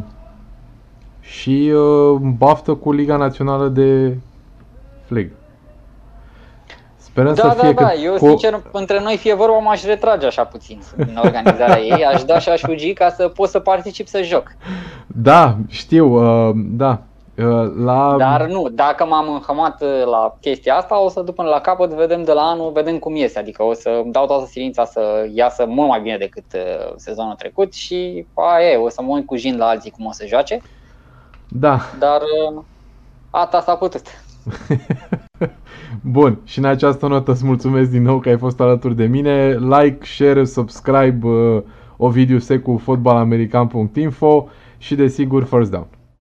și uh, baftă cu Liga Națională de Flag. Sperăm Da, să da, fie da, că eu cu- sincer, între noi fie vorba, m-aș retrage așa puțin din organizarea ei, aș da și aș fugi ca să pot să particip să joc. Da, știu, uh, da. Uh, la Dar nu, dacă m-am înhămat uh, la chestia asta, o să duc până la capăt, vedem de la anul, vedem cum iese. Adică o să îmi dau toată silința să iasă mult mai bine decât uh, sezonul trecut și aia e, o să mă uit cu jin la alții cum o să joace, Da. dar uh, asta s-a putut. Bun, și în această notă îți mulțumesc din nou că ai fost alături de mine. Like, share, subscribe uh, Ovidiu Secu fotbalamerican.info și desigur first down.